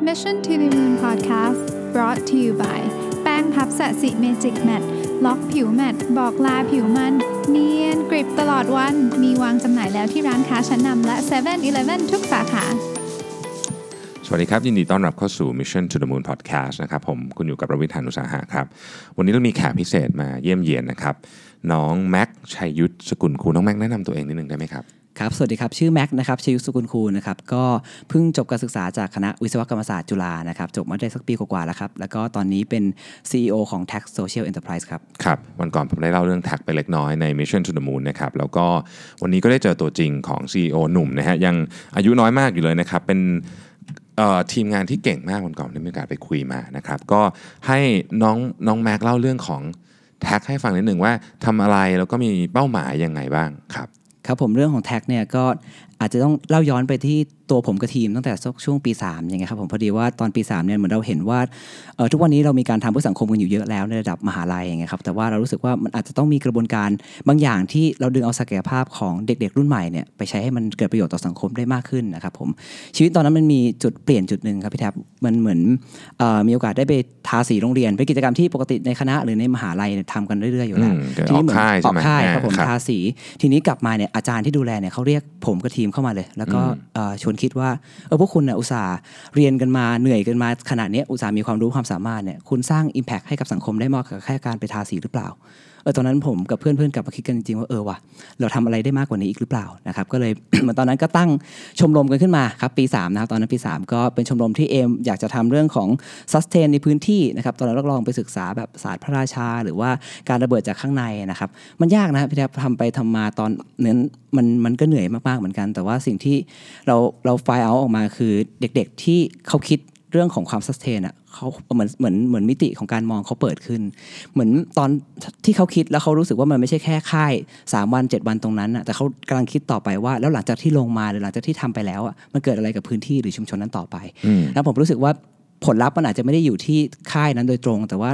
Mission to the Moon Podcast brought to you by แป้งพัฟ Sasi Magic Matte ล็อกผิว matte บอกลาผิวมัน เนียนกริบตลอดวัน มีวางจำหน่ายแล้วที่ร้านค้าชั้นนำและ7 e เ e ่ e อทุกสาขา สวัสดีครับ ยินดีต้อนรับเข้าสู่ Mission to the Moon Podcast นะครับผมคุณอยู่กับรวิศ หาญอุตสาหะครับ วันนี้เรามีแขกพิเศษมาเยี่ยมเยียนนะครับ น้องแม็กชัยยุทธสกุลครูน้องแม็กแนะนำตัวเองนิดนึงได้ไหมครับครับ สวัสดีครับ ชื่อแม็กนะครับชยุทธสุกุลคูณนะครับ ก็เพิ่งจบการศึกษาจากคณะวิศวกรรมศาสตร์จุฬานะครับ จบมาได้สักปีกว่าๆแล้วครับ แล้วก็ตอนนี้เป็น CEO ของ Tax Social Enterprise ครับ ครับ วันก่อนผมได้เล่าเรื่องแท็กไปเล็กน้อยใน Mission to the Moon นะครับ แล้วก็วันนี้ก็ได้เจอตัวจริงของ CEO หนุ่มนะฮะ ยังอายุน้อยมากอยู่เลยนะครับ เป็นเอ่อ ทีมงานที่เก่งมากคนก่อนได้มีโอกาสไปคุยมานะครับ ก็ให้น้องน้องแม็กเล่าเรื่องของTACT ให้ฟังนิดหนึ่งว่าทำอะไรแล้วก็มีเป้าหมายยังไงบ้างครับครับผมเรื่องของ TACT เนี่ยก็ อาจจะต้องเล่าย้อนไปที่ตัวผมกับทีมตั้งแต่ช่วงปี3อย่างเงี้ยครับผมพอดีว่าตอนปี3เนี่ยเหมือนเราเห็นว่าเอ่อทุกวันนี้เรามีการทำเพื่อสังคมกันอยู่เยอะแล้วในระดับมหาลัยอย่างเงี้ยครับแต่ว่าเรารู้สึกว่ามันอาจจะต้องมีกระบวนการบางอย่างที่เราดึงเอาศักยภาพของเด็ก ๆ รุ่นใหม่เนี่ยไปใช้ให้มันเกิดประโยชน์ต่อสังคมได้มากขึ้นนะครับผมชีวิตตอนนั้นมันมีจุดเปลี่ยนจุดหนึ่งครับพี่แท็ปมันเหมือนเอ่อมีโอกาสได้ไปทาสีโรงเรียนเป็นกิจกรรมที่ปกติในคณะหรือในมหาลัยเนี่ยทำกันเรื่อยๆอยู่แล้วอืมเดี๋ยวทีนี้เหมือนออกค่ายใช่ออไหมกค่ายครับผมครับทาสี ทีนี้กลับมาเนี่ยอาจารย์ที่ดูแลเนี่ยเขาเรียกผมกับทีมเข้ามาเลย แล้วก็เอ่อชวนคิดว่าเออพวกคุณน่ะอุตส่าห์เรียนกันมาเหนื่อยกันมาขนาดเนี้ยอุตส่าห์มีความรู้ความสามารถเนี่ยคุณสร้าง Impact ให้กับสังคมได้มากกว่าแค่การไปทาสีหรือเปล่าเออตอนนั้นผมกับเพื่อนๆกลับมาคิดกันจริงๆว่าเออว่ะเราทำอะไรได้มากกว่านี้อีกหรือเปล่านะครับก็เลยเหมือนตอนนั้นก็ตั้งชมรมกันขึ้นมาครับปี3นะครับตอนนั้นปี 3 ก็เป็นชมรมที่เอมอยากจะทำเรื่องของ sustain ในพื้นที่นะครับตอนนั้นเราลองไปศึกษาแบบศาสตร์พระราชา หรือว่าการระเบิดจากข้างในนะครับมันยากนะพี่แทบทำไปทำมาตอนนั้นมันมันก็เหนื่อยมากๆเหมือนกัน แต่ว่าสิ่งที่เราเราไฟเอาออกมาคือเด็กๆที่เขาคิด เรื่องของความ sustain อะเขาเหมือนเหมือนเหมือนมิติของการมองเขาเปิดขึ้น เหมือนตอนที่เขาคิดแล้วเขารู้สึกว่ามันไม่ใช่แค่ค่าย 3 วัน 7 วันตรงนั้นอะแต่เขากำลังคิดต่อไปว่า แล้วหลังจากที่ลงมาหรือหลังจากที่ทำไปแล้วอะมันเกิดอะไรกับพื้นที่หรือชุมชนนั้นต่อไปอืมแล้วผมรู้สึกว่าผลลัพธ์มันอาจจะไม่ได้อยู่ที่ค่ายนั้นโดยตรง แต่ว่า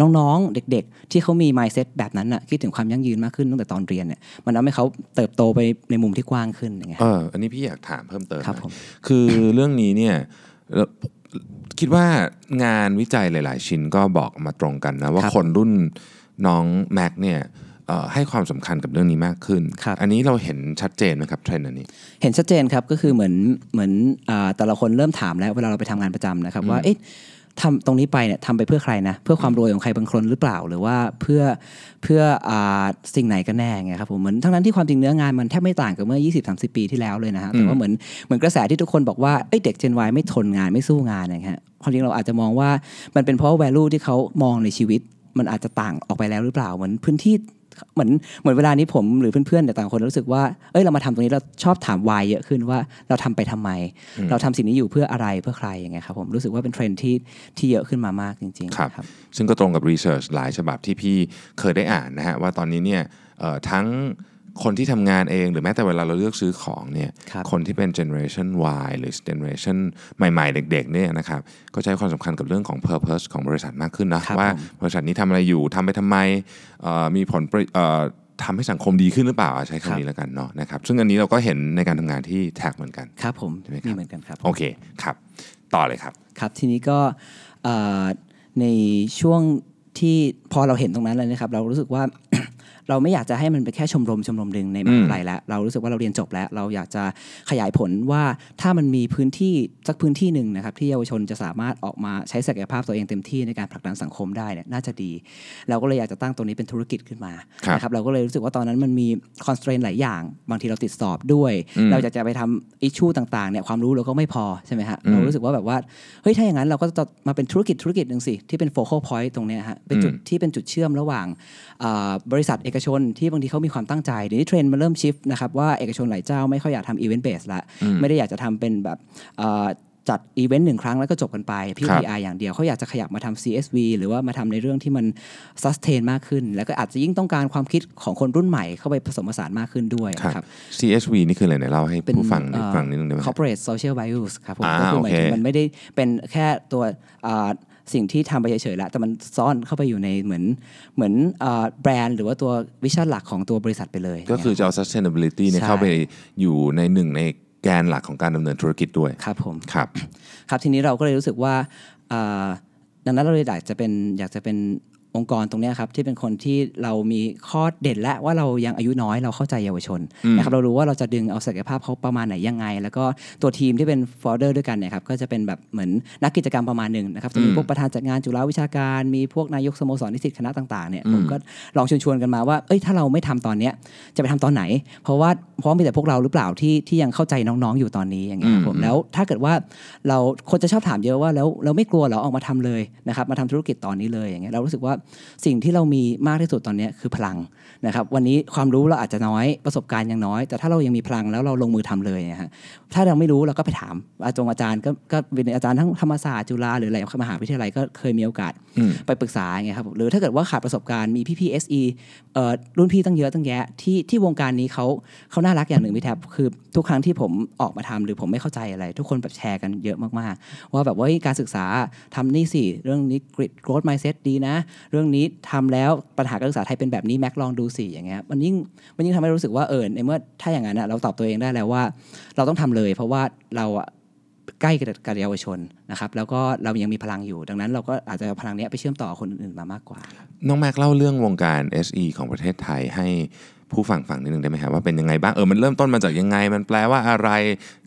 น้องๆ เด็กๆ ที่เขามี mindset แบบนั้นน่ะคิดถึงความยั่งยืนมากขึ้นตั้งแต่ตอนเรียนเนี่ยมันทำให้เขาเติบโตไปในมุมที่กว้างขึ้นอย่างเงี้ยเอออันนี้พี่อยากถามเพิ่มเติมครับหน่อยผมคือเรื่องนี้เนี่ยเอ่อ คิดว่างานวิจัยหลาย ๆ ชิ้นก็บอกมาตรงกันนะ ว่าครับคนรุ่นน้องแม็กเนี่ยเอ่อให้ความสำคัญกับเรื่องนี้มากขึ้นครับอันนี้เราเห็นชัดเจนไหมครับเทรนด์อันนี้ เห็นชัดเจนครับก็คือเหมือนเหมือนอ่าแต่ละคนเริ่มถามแล้วเวลาเราไปทำงานประจำนะครับว่าเอ๊ะ ทำตรงนี้ไปเนี่ยทำไปเพื่อใครนะ เพื่อความรวยของใครบางคนหรือเปล่า หรือว่าเพื่อเพื่ออ่าสิ่งไหนกันแน่ไงครับผมเหมือนทั้งนั้นที่ความจริงเนื้องานมันแทบไม่ต่างกับเมื่อ 20-30 ปีที่แล้วเลยนะฮะแต่ว่าเหมือนเหมือนกระแสที่ทุกคนบอกว่าเอ้ยเด็ก Gen Y ไม่ทนงานไม่สู้งานอย่างเงี้ยความจริงเราอาจจะมองว่ามันเป็นเพราะ value ที่เขามองในชีวิต มันอาจจะต่างออกไปแล้วหรือเปล่าเหมือนพื้นที่ เหมือนเหมือนเวลานี้ผมหรือเพื่อนๆแต่ยต่างคนรู้สึกว่าเอ้ยเรามาทำตรงนี้เราชอบถาม why เยอะขึ้นว่าเราทำไปทำไม เราทำสิ่งนี้อยู่เพื่ออะไรเพื่อใครอย่างเงี้ยครับผมรู้สึกว่าเป็นเทรนด์ที่ที่เยอะขึ้นมามากจริงๆครับซึ่งก็ตรงกับรีเสิร์ชหลายฉบับที่พี่เคยได้อ่านนะฮะว่าตอนนี้เนี่ยเอ่อทั้ง คนที่ทำงานเองหรือแม้แต่เวลาเราเลือกซื้อของเนี่ยครับคนที่เป็น generation Y หรือ generation ใหม่ ๆ เด็กๆเนี่ยนะครับก็ใช้ความสำคัญกับเรื่องของ purpose ของบริษัทมากขึ้นนะครับว่าผมบริษัทนี้ทำอะไรอยู่ทำไปทำไมเอ่อมีผลประเอ่อทำให้สังคมดีขึ้นหรือเปล่าใช้ครับคำนี้แล้วกันเนาะนะครับซึ่งอันนี้เราก็เห็นในการทำงานที่แท็กเหมือนกันครับผมใช่ไหมครับมีเหมือนกันครับโอเคครับต่อเลยครับครับทีนี้ก็เอ่อในช่วงที่พอเราเห็นตรงนั้นเลยนะครับ เรารู้สึกว่า เราไม่อยากจะให้มันเป็นแค่ชมรมชมรมหนึ่งในมหาลัยแล้ว เรารู้สึกว่าเราเรียนจบแล้ว เราอยากจะขยายผลว่าถ้ามันมีพื้นที่สักพื้นที่หนึ่งนะครับที่เยาวชนจะสามารถออกมาใช้ศักยภาพตัวเองเต็มที่ในการผลักดันสังคมได้เนี่ยน่าจะดี เราก็เลยอยากจะตั้งตรงนี้เป็นธุรกิจขึ้นมาครับนะครับเราก็เลยรู้สึกว่าตอนนั้นมันมีคอนส t ตรนหลายอย่าง บางทีเราติดสอบด้วยอืมเราอยากจะไปทำ issue ต่างๆเนี่ยความรู้เราก็ไม่พอใช่ไหมฮะอืมเรารู้สึกว่าแบบว่าเฮ้ยถ้าอย่างนั้นเราก็จะมาเป็นธุรกิจธุรกิจหนึ่งสิที่เป็น focus point ตรงเนี้ยฮะเป็นจุดอืมที่เป็นจุดเชื่อมระหว่างอ่าบริษัทเอกชนที่บางทีเขามีความตั้งใจเดี๋ยวนี้เทรนด์มันเริ่ม shift นะครับว่าเอกชนหลายเจ้าไม่ค่อยอยากทำ event-based ละอืมไม่ได้อยากจะทำเป็นแบบอ่าจัดอีเวนต์หนึ่งครั้งแล้วก็จบกันไปพี่ครับ PR อย่างเดียวเขาอยากจะขยับมาทำ CSV หรือว่ามาทำในเรื่องที่มัน sustain มากขึ้น แล้วก็อาจจะยิ่งต้องการความคิดของคนรุ่นใหม่เข้าไปผสมผสานมากขึ้นด้วยครับนะครับ CSV นี่คืออะไรไหนเล่าให้เป็นผู้ฟังได้เอ่อฟังนิดนึงได้ไหมครับ corporate social values ครับผมอ่าก็คือหมายถึงโอเคมันไม่ได้เป็นแค่ตัวอ่า สิ่งที่ทำไปเฉยๆแล้วแต่มันซ่อนเข้าไปอยู่ในเหมือนเหมือนอ่าแบรนด์ หรือว่าตัววิชั่นหลักของตัวบริษัทไปเลย ก็คือจะเอา sustainability เนี่ยใช่เข้าไปอยู่ในหนึ่งในแกนหลักของการดำเนินธุรกิจด้วยครับผมครับครับทีนี้เราก็เลยรู้สึกว่าอ่าดังนั้นเราเลยอยากจะเป็นอยากจะเป็น องค์กรตรงเนี้ยครับที่เป็นคนที่เรามีข้อเด่นและว่าเรายังอายุน้อยเราเข้าใจเยาวชนอืมนะครับเรารู้ว่าเราจะดึงเอาศักยภาพเขาประมาณไหนยังไง แล้วก็ตัวทีมที่เป็นฟอร์เดอร์ด้วยกันเนี่ยครับก็จะเป็นแบบเหมือนนักกิจกรรมประมาณหนึ่งนะครับจะมีอืมพวกประธานจัดงานจุฬาวิชาการ มีพวกนายกสโมสรนิสิตคณะต่างๆเนี่ยอืมผมก็ลองชวนๆกันมาว่าเอ้ยถ้าเราไม่ทำตอนเนี้ยจะไปทำตอนไหน เพราะว่าเพราะว่ามีแต่พวกเราหรือเปล่าที่ที่ยังเข้าใจน้องๆอยู่ตอนนี้อย่างเงี้ยครับผมอืมแล้วถ้าเกิดว่าเราคนจะชอบถามเยอะว่าแล้วเราไม่กลัวเหรอออกมาทำเลยนะครับมาทำธุรกิจตอนนี้เลยอย่างเงี้ยเรารู้สึกว่าสิ่งที่เรามีมากที่สุดตอนเนี้ยคือพลังนะครับ วันนี้ความรู้เราอาจจะน้อยประสบการณ์ยังน้อย แต่ถ้าเรายังมีพลังแล้วเราลงมือทำเลยนะฮะถ้าเราไม่รู้เราก็ไปถาม อาจารย์อาจารย์ก็ก็เป็นอาจารย์ทั้งธรรมศาสตร์จุฬาหรืออะไรมหาวิทยาลัยก็เคยมีโอกาสอืมไปปรึกษาอย่างเงี้ยครับผมหรือถ้าเกิดว่าขาดประสบการณ์มีพี่พีเอสเอ่อรุ่นพี่ตั้งเยอะตั้งแยะที่ที่วงการนี้เขาเขาน่ารักอย่างหนึ่งพี่แท็บคือทุกครั้งที่ผมออกมาทำหรือผมไม่เข้าใจอะไร ทุกคนแบบแชร์กันเยอะมากๆ ว่าแบบว่าเฮ้ยการศึกษาทำนี่สิเรื่องนี้ growth mindset ดีนะเรื่องนี้ทำแล้วปัญหาการศึกษาไทยเป็นแบบนี้แม็กลองดูสิอย่างเงี้ยมันยิ่งมันยิ่งทำให้รู้สึกว่าเออในเมื่อถ้าอย่างนั้นอะเราตอบตัวเองได้แล้วว่า เราต้องทำเลย เพราะว่าเราใกล้กับเยาวชนนะครับแล้วก็เรายังมีพลังอยู่ ดังนั้นเราก็อาจจะเอาพลังนี้ไปเชื่อมต่อคนอื่นๆมามากกว่า น้องแม็กเล่าเรื่องวงการ SE ของประเทศไทยให้ผู้ฟังฟังนิดนึงได้ไหมครับว่าเป็นยังไงบ้างเออมันเริ่มต้นมาจากยังไง มันแปลว่าอะไร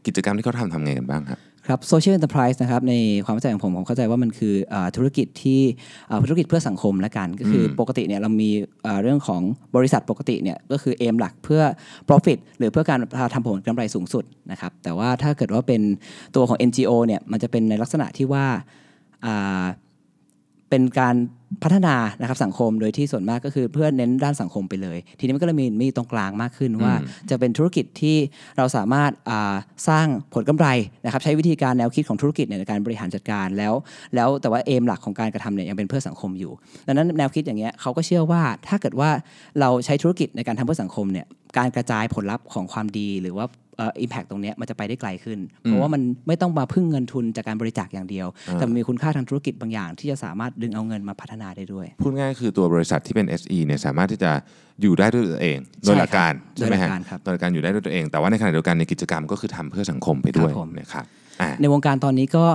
กิจกรรมที่เขาทำทำไงกันบ้างครับ ครับ social enterprise นะครับในความเข้าใจของผมผมเข้าใจว่ามันคืออาธุรกิจที่อ่าธุรกิจเพื่อสังคมละกัน ก็คืออมปกติเนี่ยเรามีอ่าเรื่องของบริษัทปกติเนี่ยก็คือ aim หลักเพื่อ profit หรือเพื่อการทำผลกำไรสูงสุดนะครับแต่ว่าถ้าเกิดว่าเป็นตัวของ NGO เนี่ยมันจะเป็นในลักษณะที่ว่าอ่าเป็นการ พัฒนานะครับสังคมโดยที่ส่วนมากก็คือเพื่อเน้นด้านสังคมไปเลย ทีนี้มันก็เลยมีมีตรงกลางมากขึ้นว่าอืมจะเป็นธุรกิจที่เราสามารถอ่าสร้างผลกำไรนะครับใช้วิธีการแนวคิดของธุรกิจเนี่ยในการบริหารจัดการแล้ว แล้วแต่ว่าเอมหลักของการกระทำเนี่ยยังเป็นเพื่อสังคมอยู่ดังนั้นแนวคิดอย่างเงี้ยเขาก็เชื่อว่าถ้าเกิดว่าเราใช้ธุรกิจในการทำเพื่อสังคมเนี่ยการกระจายผลลัพธ์ของความดีหรือว่าเอ่อิมแพตตรงเนี้ยมันจะไปได้ไกลขึ้น เพราะว่ามันไม่ต้องมาพึ่งเงินทุนจากการบริจาคอย่างเดียวอ่าแต่มันมีคุณค่าทางธุรกิจบางอย่าง ที่จะสามารถดึงเอาเงินมาพัฒนาได้ด้วย พูดง่ายๆคือตัวบริษัทที่เป็น SE เนี่ยสามารถที่จะอยู่ได้ด้วยตัวเอง โดยหลักการใช่ครับใช่ไหมฮะโดยหลักการครับโดยหลักการอยู่ได้ด้วยตัวเอง แต่ว่าในขณะเดียวกันในกิจกรรมก็คือทำเพื่อสังคมไปด้วยครับผมนะครับอ่าในวงการตอนนี้ก็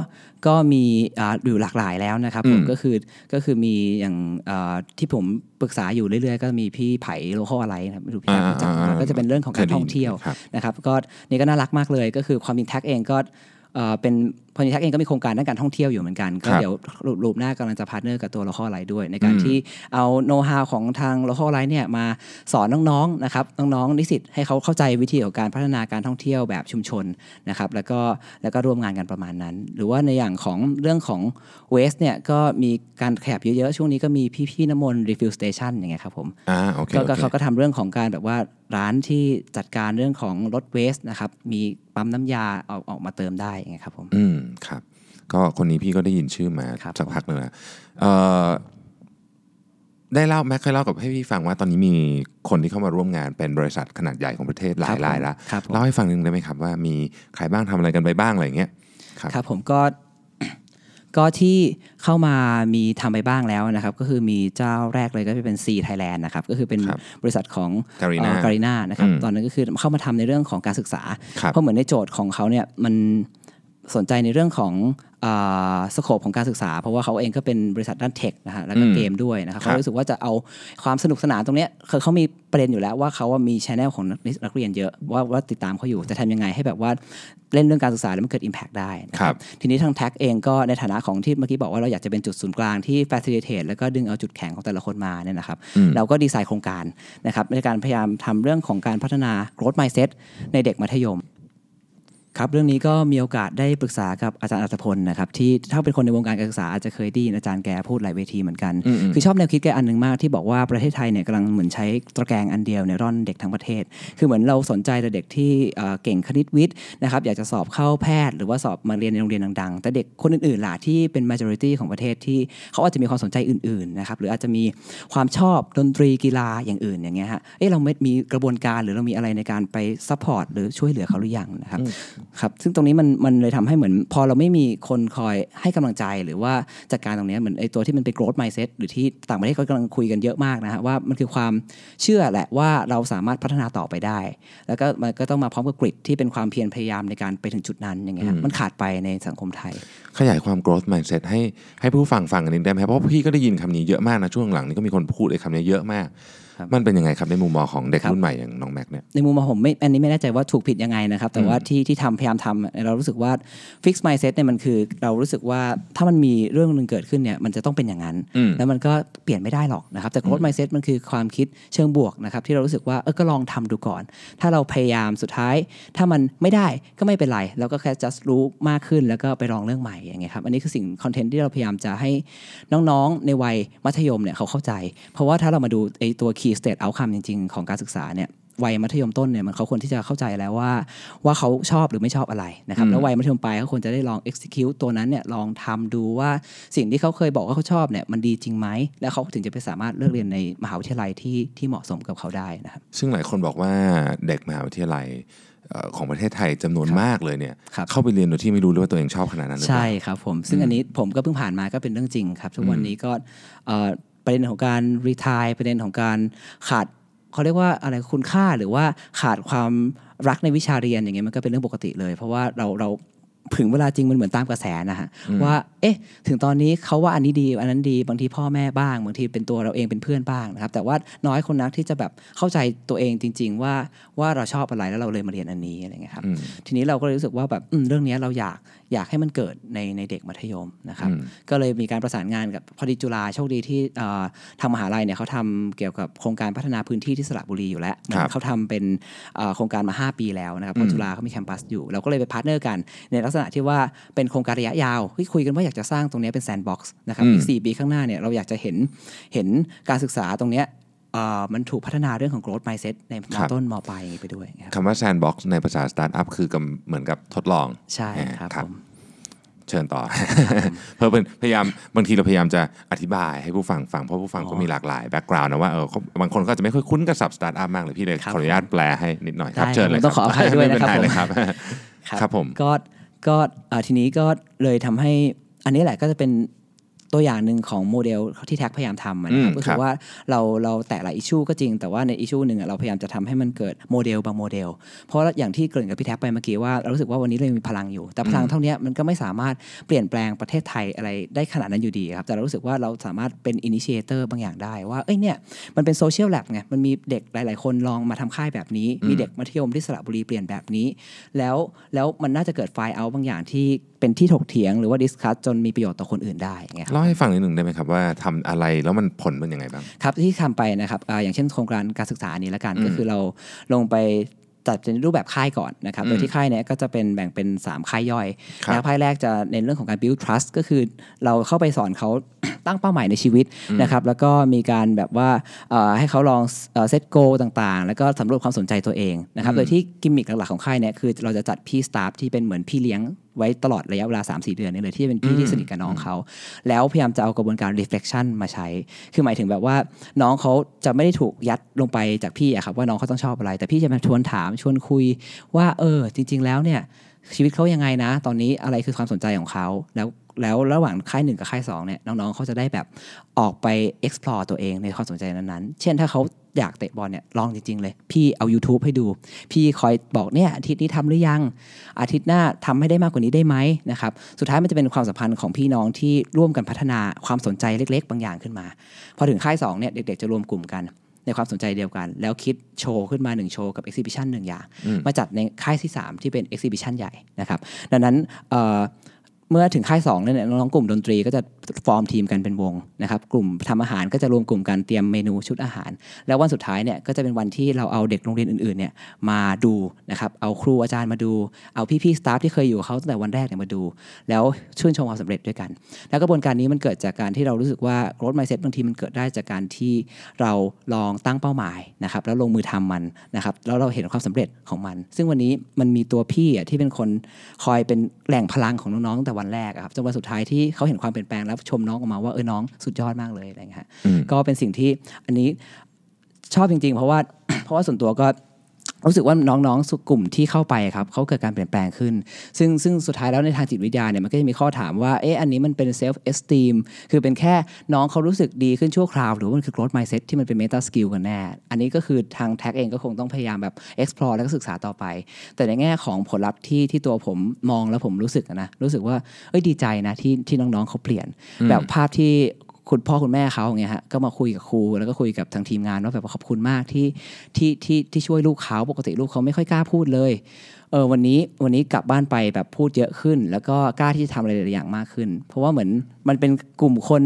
ก็มีอ่าอยู่หลากหลายแล้วนะครับผมอืมก็คือก็คือมีอย่างอ่าที่ผมปรึกษาอยู่เรื่อยๆ ก็มีพี่ไผ่ Local Alike นะครับไม่รู้พี่แจ๊ครู้จักไหมอ่าๆๆก็จะเป็นเรื่องของการท่องเที่ยวครับนะครับ ก็นี่ก็น่ารักมากเลยก็คือความมิน TACT เองก็เอ่อเป็น พอดี TACT เองก็มีโครงการด้านการท่องเที่ยวอยู่เหมือนกันก็ครับเดี๋ยวรุ่นหน้ากำลังจะ partner กับตัว Local Alike ด้วย ในการอืมที่เอาโน้ตฮาวของทาง Local Alike เนี่ยมาสอนน้องๆนะครับน้องๆนิสิตให้เขาเข้าใจวิธีของการพัฒนาการท่องเที่ยวแบบชุมชนนะครับแล้วก็แล้วก็ร่วมงานกันประมาณนั้น หรือว่าในอย่างของเรื่องของ waste เนี่ยก็มีการขยับเยอะๆ ช่วงนี้ก็มีพี่ๆน้ำมนต์ refill station อย่างเงี้ยครับผมอ่าโอเคก็โอก็เคเขาก็ทำเรื่องของการแบบว่าร้านที่จัดการเรื่องของลด waste นะครับมีปั๊มน้ำยาเอาออกมาเติมได้อย่างเงี้ยครับผมอืมครับ ก็คนนี้พี่ก็ได้ยินชื่อมาครับสักพักหนึ่งแล้วเอ่อได้เล่าแม็กเคยเล่ากับให้พี่ฟังว่าตอนนี้มีคนที่เข้ามาร่วมงานเป็นบริษัทขนาดใหญ่ของประเทศหลายรายแล้วครับผมเล่าให้ฟังหนึ่งได้ไหมครับว่ามีใครบ้างทำอะไรกันไปบ้างอะไรอย่างเงี้ยครับครับผมก็ก็ที่เข้ามามีทำไปบ้างแล้วนะครับ ก็คือมีเจ้าแรกเลยก็จะเป็น C Thailand นะครับก็คือเป็นครับบริษัทของ Garena การีนานะครับอืมตอนนั้นก็คือเข้ามาทำในเรื่องของการศึกษาครับเพราะเหมือนในโจทย์ของเขาเนี่ยมัน สนใจในเรื่องของสโคปของการศึกษา เพราะว่าเขาเองก็เป็นบริษัทด้านเทคนะฮะแล้วก็อืมเกมด้วยนะครับครับเขารู้สึกว่าจะเอาความสนุกสนานตรงเนี้ยคือเขามีประเด็นอยู่แล้วว่าเขาว่ามีชแนลของนักนักเรียนเยอะว่าว่าติดตามเขาอยู่จะทำยังไงให้แบบว่าเล่นเรื่องการศึกษาแล้วมันเกิด Impact ได้นะคครัรับบทีนี้ทางแท็กเองก็ในฐานะของที่เมื่อกี้บอกว่าเราอยากจะเป็นจุดศูนย์กลางที่ facilitate แล้วก็ดึงเอาจุดแข็งของแต่ละคนมาเนี่ยนะครับอืมเราก็ดีไซน์โครงการนะครับในการพยายามทำเรื่องของการพัฒนา growth mindset ในเด็กมัธยม ครับเรื่องนี้ก็มีโอกาสได้ปรึกษากับอาจารย์อัตพลนะครับที่ถ้าเป็นคนในวงการการศึกษาอาจจะเคยได้ยินอาจารย์แกพูดหลายเวทีเหมือนกันอืมๆคือชอบแนวคิดแกอันหนึ่งมากที่บอกว่าประเทศไทยเนี่ยกำลังเหมือนใช้ตะแกรงอันเดียวในร่อนเด็กทั้งประเทศ คือเหมือนเราสนใจแต่เด็กที่เอ่อเก่งคณิตวิทย์นะครับอยากจะสอบเข้าแพทย์ หรือว่าสอบมาเรียนในโรงเรียนดังๆ แต่เด็กคนอื่นๆล่ะที่เป็น majority ของประเทศที่เขาอาจจะมีความสนใจอื่นๆนะครับหรืออาจจะมีความชอบดนตรีกีฬาอย่างอื่นอย่างเงี้ยฮะเอ๊ะเราไม่มีกระบวนการหรือเรามีอะไรในการไป support หรือช่วยเหลือเขาหรือยังนะครับครับซึ่งตรงนี้มันมันเลยทำให้เหมือน พอเราไม่มีคนคอยให้กำลังใจหรือว่าจัดการตรงเนี้ยเหมือนไอ้ตัวที่มันเป็น growth mindset หรือที่ต่างประเทศเขากำลังคุยกันเยอะมากนะฮะว่ามันคือความเชื่อแหละว่าเราสามารถพัฒนาต่อไปได้ แล้วก็มันก็ต้องมาพร้อมกับกริดที่เป็นความเพียรพยายามในการไปถึงจุดนั้นอย่างเงี้ยฮะมันขาดไปในสังคมไทย ขยายความ growth mindset ให้ให้ผู้ฟังฟังกันนิดได้ไหมครับเพราะพี่ก็ได้ยินคำนี้เยอะมากนะช่วงหลังนี้ก็มีคนพูดไอ้คำนี้เยอะมากครับ มันเป็นยังไงครับในมุมมองของเด็กครับรุ่นใหม่อย่างน้องแม็กเนี่ยในมุมมองผมไม่อันนี้ไม่แน่ใจว่าถูกผิดยังไงนะครับ แต่ว่าอืมที่ที่ทำพยายามทำเรารู้สึกว่า fix mindset เนี่ยมันคือเรารู้สึกว่าถ้ามันมีเรื่องหนึ่งเกิดขึ้นเนี่ยมันจะต้องเป็นอย่างนั้นอืมแล้วมันก็เปลี่ยนไม่ได้หรอกนะครับแต่ growth mindset มันคือความคิดเชิงบวกนะครับที่เรารู้สึกว่าเออก็ลองทำดูก่อน ถ้าเราพยายามสุดท้าย ถ้ามันไม่ได้ก็ไม่เป็นไรแล้วก็แค่ just รู้มากขึ้นแล้วก็ไปลองเรื่องใหม่อย่างเงี้ยครับอันนี้คือสิ่งคอนเทนต์ที่เราพยายามจะให้น้องๆในวัยมัธยมเนี่ยเขาเข้าใจ เพราะว่าถ้าเรามาดูไอ้ตัว key state outcome จริง ๆ ของการศึกษาเนี่ยวัยมัธยมต้นเนี่ยมันเขาควรที่จะเข้าใจแล้วว่าว่าเขาชอบหรือไม่ชอบอะไรนะครับอืมแล้ววัยมัธยมปลายเขาควรจะได้ลอง execute ตัวนั้นเนี่ยลองทำดูว่าสิ่งที่เขาเคยบอกว่าเขาชอบเนี่ยมันดีจริงไหมแล้วเขาถึงจะไปสามารถเลือกเรียนในมหาวิทยาลัยที่ที่เหมาะสมกับเขาได้นะครับซึ่งหลายคนบอกว่าเด็กมหาวิทยาลัยเอ่อของประเทศไทยจำนวนครับมากเลยเนี่ยครับเข้าไปเรียนโดยที่ไม่รู้เลยว่าตัวเองชอบขนาดนั้นหรือเปใช่ล่าครับผมซึ่งอันนี้ผมก็เพิ่งผ่านมาก็เป็นเรื่องจริงครับ ทุกวันนี้ก็เอ่อ ประเด็นของการรีทายประเด็นของการขาดเขาเรียกว่าอะไรคุณค่าหรือว่าขาดความรักในวิชาเรียนอย่างเงี้ยมันก็เป็นเรื่องปกติเลย เพราะว่าเราเราถึงเวลาจริงมันเหมือนตามกระแสนะฮะว่าเอ๊ะ ถึงตอนนี้เขาว่าอันนี้ดี อันนั้นดีบางทีพ่อแม่บ้างบางทีเป็นตัวเราเองเป็นเพื่อนบ้างนะครับ แต่ว่าน้อยคนนักที่จะแบบเข้าใจตัวเองจริง ๆ ว่าว่าเราชอบอะไรแล้วเราเลยมาเรียนอันนี้อะไรเงี้ยครับอืมทีนี้เราก็เลยรู้สึกว่าแบบอืมเรื่องเนี้ยเราอยาก อยากให้มันเกิดในในเด็กมัธยมนะครับอืมก็เลยมีการประสานงานกับพอดีจุฬาโชคดีที่เอ่อทางมหาลัยเนี่ยเขาทำเกี่ยวกับโครงการพัฒนาพื้นที่ที่สระบุรีอยู่แล้วครับเขาทำเป็นเอ่อโครงการมา 5 ปีแล้วนะครับเพราะจุฬาเขามี campus อยู่เราก็เลยไป partner กัน ในลักษณะที่ว่าเป็นโครงการระยะยาวเฮ้ยคุยกันว่าอยากจะสร้างตรงเนี้ยเป็น sandbox นะครับอืมอีก4ปีข้างหน้าเนี่ยเราอยากจะเห็นเห็นการศึกษาตรงเนี้ยเอ่อ มันถูกพัฒนาเรื่องของ growth mindset ในม.ต้นครับม.ปลายอย่างนี้ไปด้วยครับคำว่า sandbox ในภาษาสตาร์ทอัพคือกำเหมือนกับทดลอง ใช่ครับครับผมเชิญต่อ เพื่อเป็นพยายามบางทีเราพยายามจะอธิบายให้ผู้ฟังฟังเพราะผู้ฟังอ๋อก็มีหลากหลาย background นะว่าเออเขาบางคนก็อาจจะไม่ค่อยคุ้นกับศัพท์สตาร์ทอัพมากเลยพี่เลยครับขออนุญาตแปลให้นิดหน่อยครับได้เชิญเลยผมต้องขออภัยด้วยนะครับไม่เป็ไรเลยผมครับครับผมก็ก็เอ่อทีนี้ก็เลยทำให้อันนี้แหละก็จะเป็น ตัวอย่างหนึ่งของโมเดลที่ TACT พยายามทำอะนะครับอืมก็คคืรัอบว่าเราเราแตะหลาย issue ก็จริงแต่ว่าใน issue หนึ่งอะเราพยายามจะทำให้มันเกิดโมเดลบางโมเดล เพราะอย่างที่เกริ่นกับพี่แท็กไปเมื่อกี้ว่าเรารู้สึกว่าวันนี้เรายังมีพลังอยู่ แต่พลังเท่านี้มันก็ไม่สามารถเปลี่ยนแปลงประเทศไทยอะไรได้ขนาดนั้นอยู่ดีครับแต่เรารู้สึกว่าเราสามารถเป็น initiator บางอย่างได้ว่าเอ้ยเนี่ยมันเป็น social lab ไงมันมีเด็กหลาย ๆ คนลองมาทำค่ายแบบนี้ มีเด็กมัธยมที่สระบุรีเปลี่ยนแบบนี้ แล้วแล้วมันน่าจะเกิดไฟล์เอาบางอย่างที่เป็นที่ถกเถียงหรือว่าดิสคัสจนมีประโยชน์ต่อคนอื่นได้อย่างเงี้ยครับเล่าให้ฟังนิดหนึ่งได้ไหมครับว่าทำอะไรแล้วมันผลเป็นยังไงบ้างครับที่ทำไปนะครับอาอย่างเช่นโครงการการศึกษานี้ละกันอืมก็คือเราลงไปจัดเป็นรูปแบบค่ายก่อนนะครับอืมโดยที่ค่ายเนี้ยก็จะเป็นแบ่งเป็น 3 ค่ายย่อยครับนะค่ายแรกจะในนเรื่องของการ build trust ก็คือเราเข้าไปสอนเขาตั้งเป้าหมายในชีวิตนะครับ แล้วก็มีการแบบว่าเอ่อให้เขาลองเซตโกต่างๆ แล้วก็สำรวจความสนใจตัวเองนะครับอืมโดยที่กิมมิคหลักๆของค่ายเนี้ยคือเราจะจัดพี่สตาฟที่เป็นเหมือนพี่เลี้ยง ไว้ตลอดระยะเวลา 3-4 เดือนนี่เลยที่เป็นพี่ที่สนิทกับน้องเขา แล้วพยายามจะเอากระบวนการ reflection มาใช้ คือหมายถึงแบบว่าน้องเขาจะไม่ได้ถูกยัดลงไปจากพี่อะครับว่าน้องเขาต้องชอบอะไร แต่พี่จะมาชวนถามชวนคุยว่าเออจริง ๆ แล้วเนี่ยชีวิตเขายังไงนะ ตอนนี้อะไรคือความสนใจของเขาแล้ว แล้วระหว่างค่ายหนึ่งกับค่ายสองเนี่ยน้องๆเขาจะได้แบบออกไป explore ตัวเองในความสนใจนั้นๆ เช่นถ้าเขาอยากเตะบอลเนี่ยลองจริง ๆ เลย พี่เอา YouTube ให้ดู พี่คอยบอกเนี่ยอาทิตย์นี้ทำหรือยัง อาทิตย์หน้าทำให้ได้มากกว่านี้ได้ไหมนะครับสุดท้ายมันจะเป็นความสัมพันธ์ของพี่น้องที่ร่วมกันพัฒนาความสนใจเล็ก ๆ บางอย่างขึ้นมา พอถึงค่าย2เนี่ยเด็กๆจะรวมกลุ่มกันในความสนใจเดียวกัน แล้วคิดโชว์ขึ้นมา 1 โชว์กับ exhibition หนึ่งอย่าง มาจัดในค่ายที่ 3 ที่เป็น exhibition ใหญ่นะครับดังนั้น เมื่อถึงค่าย2เนี่ยน้องๆกลุ่มดนตรีก็จะฟอร์มทีมกันเป็นวงนะครับกลุ่มทำอาหารก็จะรวมกลุ่มกันเตรียมเมนูชุดอาหาร แล้ววันสุดท้ายเนี่ยก็จะเป็นวันที่เราเอาเด็กโรงเรียนอื่นๆเนี่ยมาดูนะครับเอาครูอาจารย์มาดู เอาพี่ๆสตาฟที่เคยอยู่กับเขาตั้งแต่วันแรกเนี่ยมาดู แล้วชื่นชมความสำเร็จด้วยกัน แล้วกระบวนการนี้มันเกิดจากการที่เรารู้สึกว่า growth mindset บางทีมันเกิดได้จากการที่เราลองตั้งเป้าหมายนะครับแล้วลงมือทำมันนะครับแล้วเราเห็นความสำเร็จของมัน ซึ่งวันนี้มันมีตัวพี่อะที่เป็นคนคอยเป็นแหล่งพลังของน้องๆแต่วันแรกอะครับจนวันสุดท้ายที่เขาเห็นความเปลี่ยนแปลงแล้วชมน้องออกมาว่าเออน้องสุดยอดมากเลยอะไรอย่างเงี้ยฮะอืมก็เป็นสิ่งที่อันนี้ชอบจริง ๆ เพราะว่าเพราะว่าส่วนตัวก็ รู้สึกว่าน้องๆสุกลุ่มที่เข้าไปครับเขาเกิดการเปลี่ยนแปลงขึ้น ซึ่งซึ่งสุดท้ายแล้วในทางจิตวิทยาเนี่ยมันก็จะมีข้อถามว่าเอ๊ะอันนี้มันเป็นเซลฟ์เอสติมคือเป็นแค่น้องเขารู้สึกดีขึ้นชั่วคราว หรือว่ามันคือ growth mindset ที่มันเป็น meta skill กันแน่ อันนี้ก็คือทางแท็กเองก็คงต้องพยายามแบบ explore แล้วก็ศึกษาต่อไป แต่ในแง่ของผลลัพธ์ที่ที่ตัวผมมองแล้วผมรู้สึกอะนะรู้สึกว่าเอ้ยดีใจนะที่ที่น้องๆเขาเปลี่ยน แบบภาพที่ คุณพ่อคุณแม่เขาอย่างเงี้ยฮะก็มาคุยกับครูแล้วก็คุยกับทางทีมงานว่าแบบขอบคุณมากที่ที่ที่ที่ช่วยลูกเขาปกติลูกเขาไม่ค่อยกล้าพูดเลยเออวันนี้วันนี้กลับบ้านไปแบบพูดเยอะขึ้น แล้วก็กล้าที่จะทำอะไรหลายอย่างมากขึ้น เพราะว่าเหมือนมันเป็นกลุ่มคน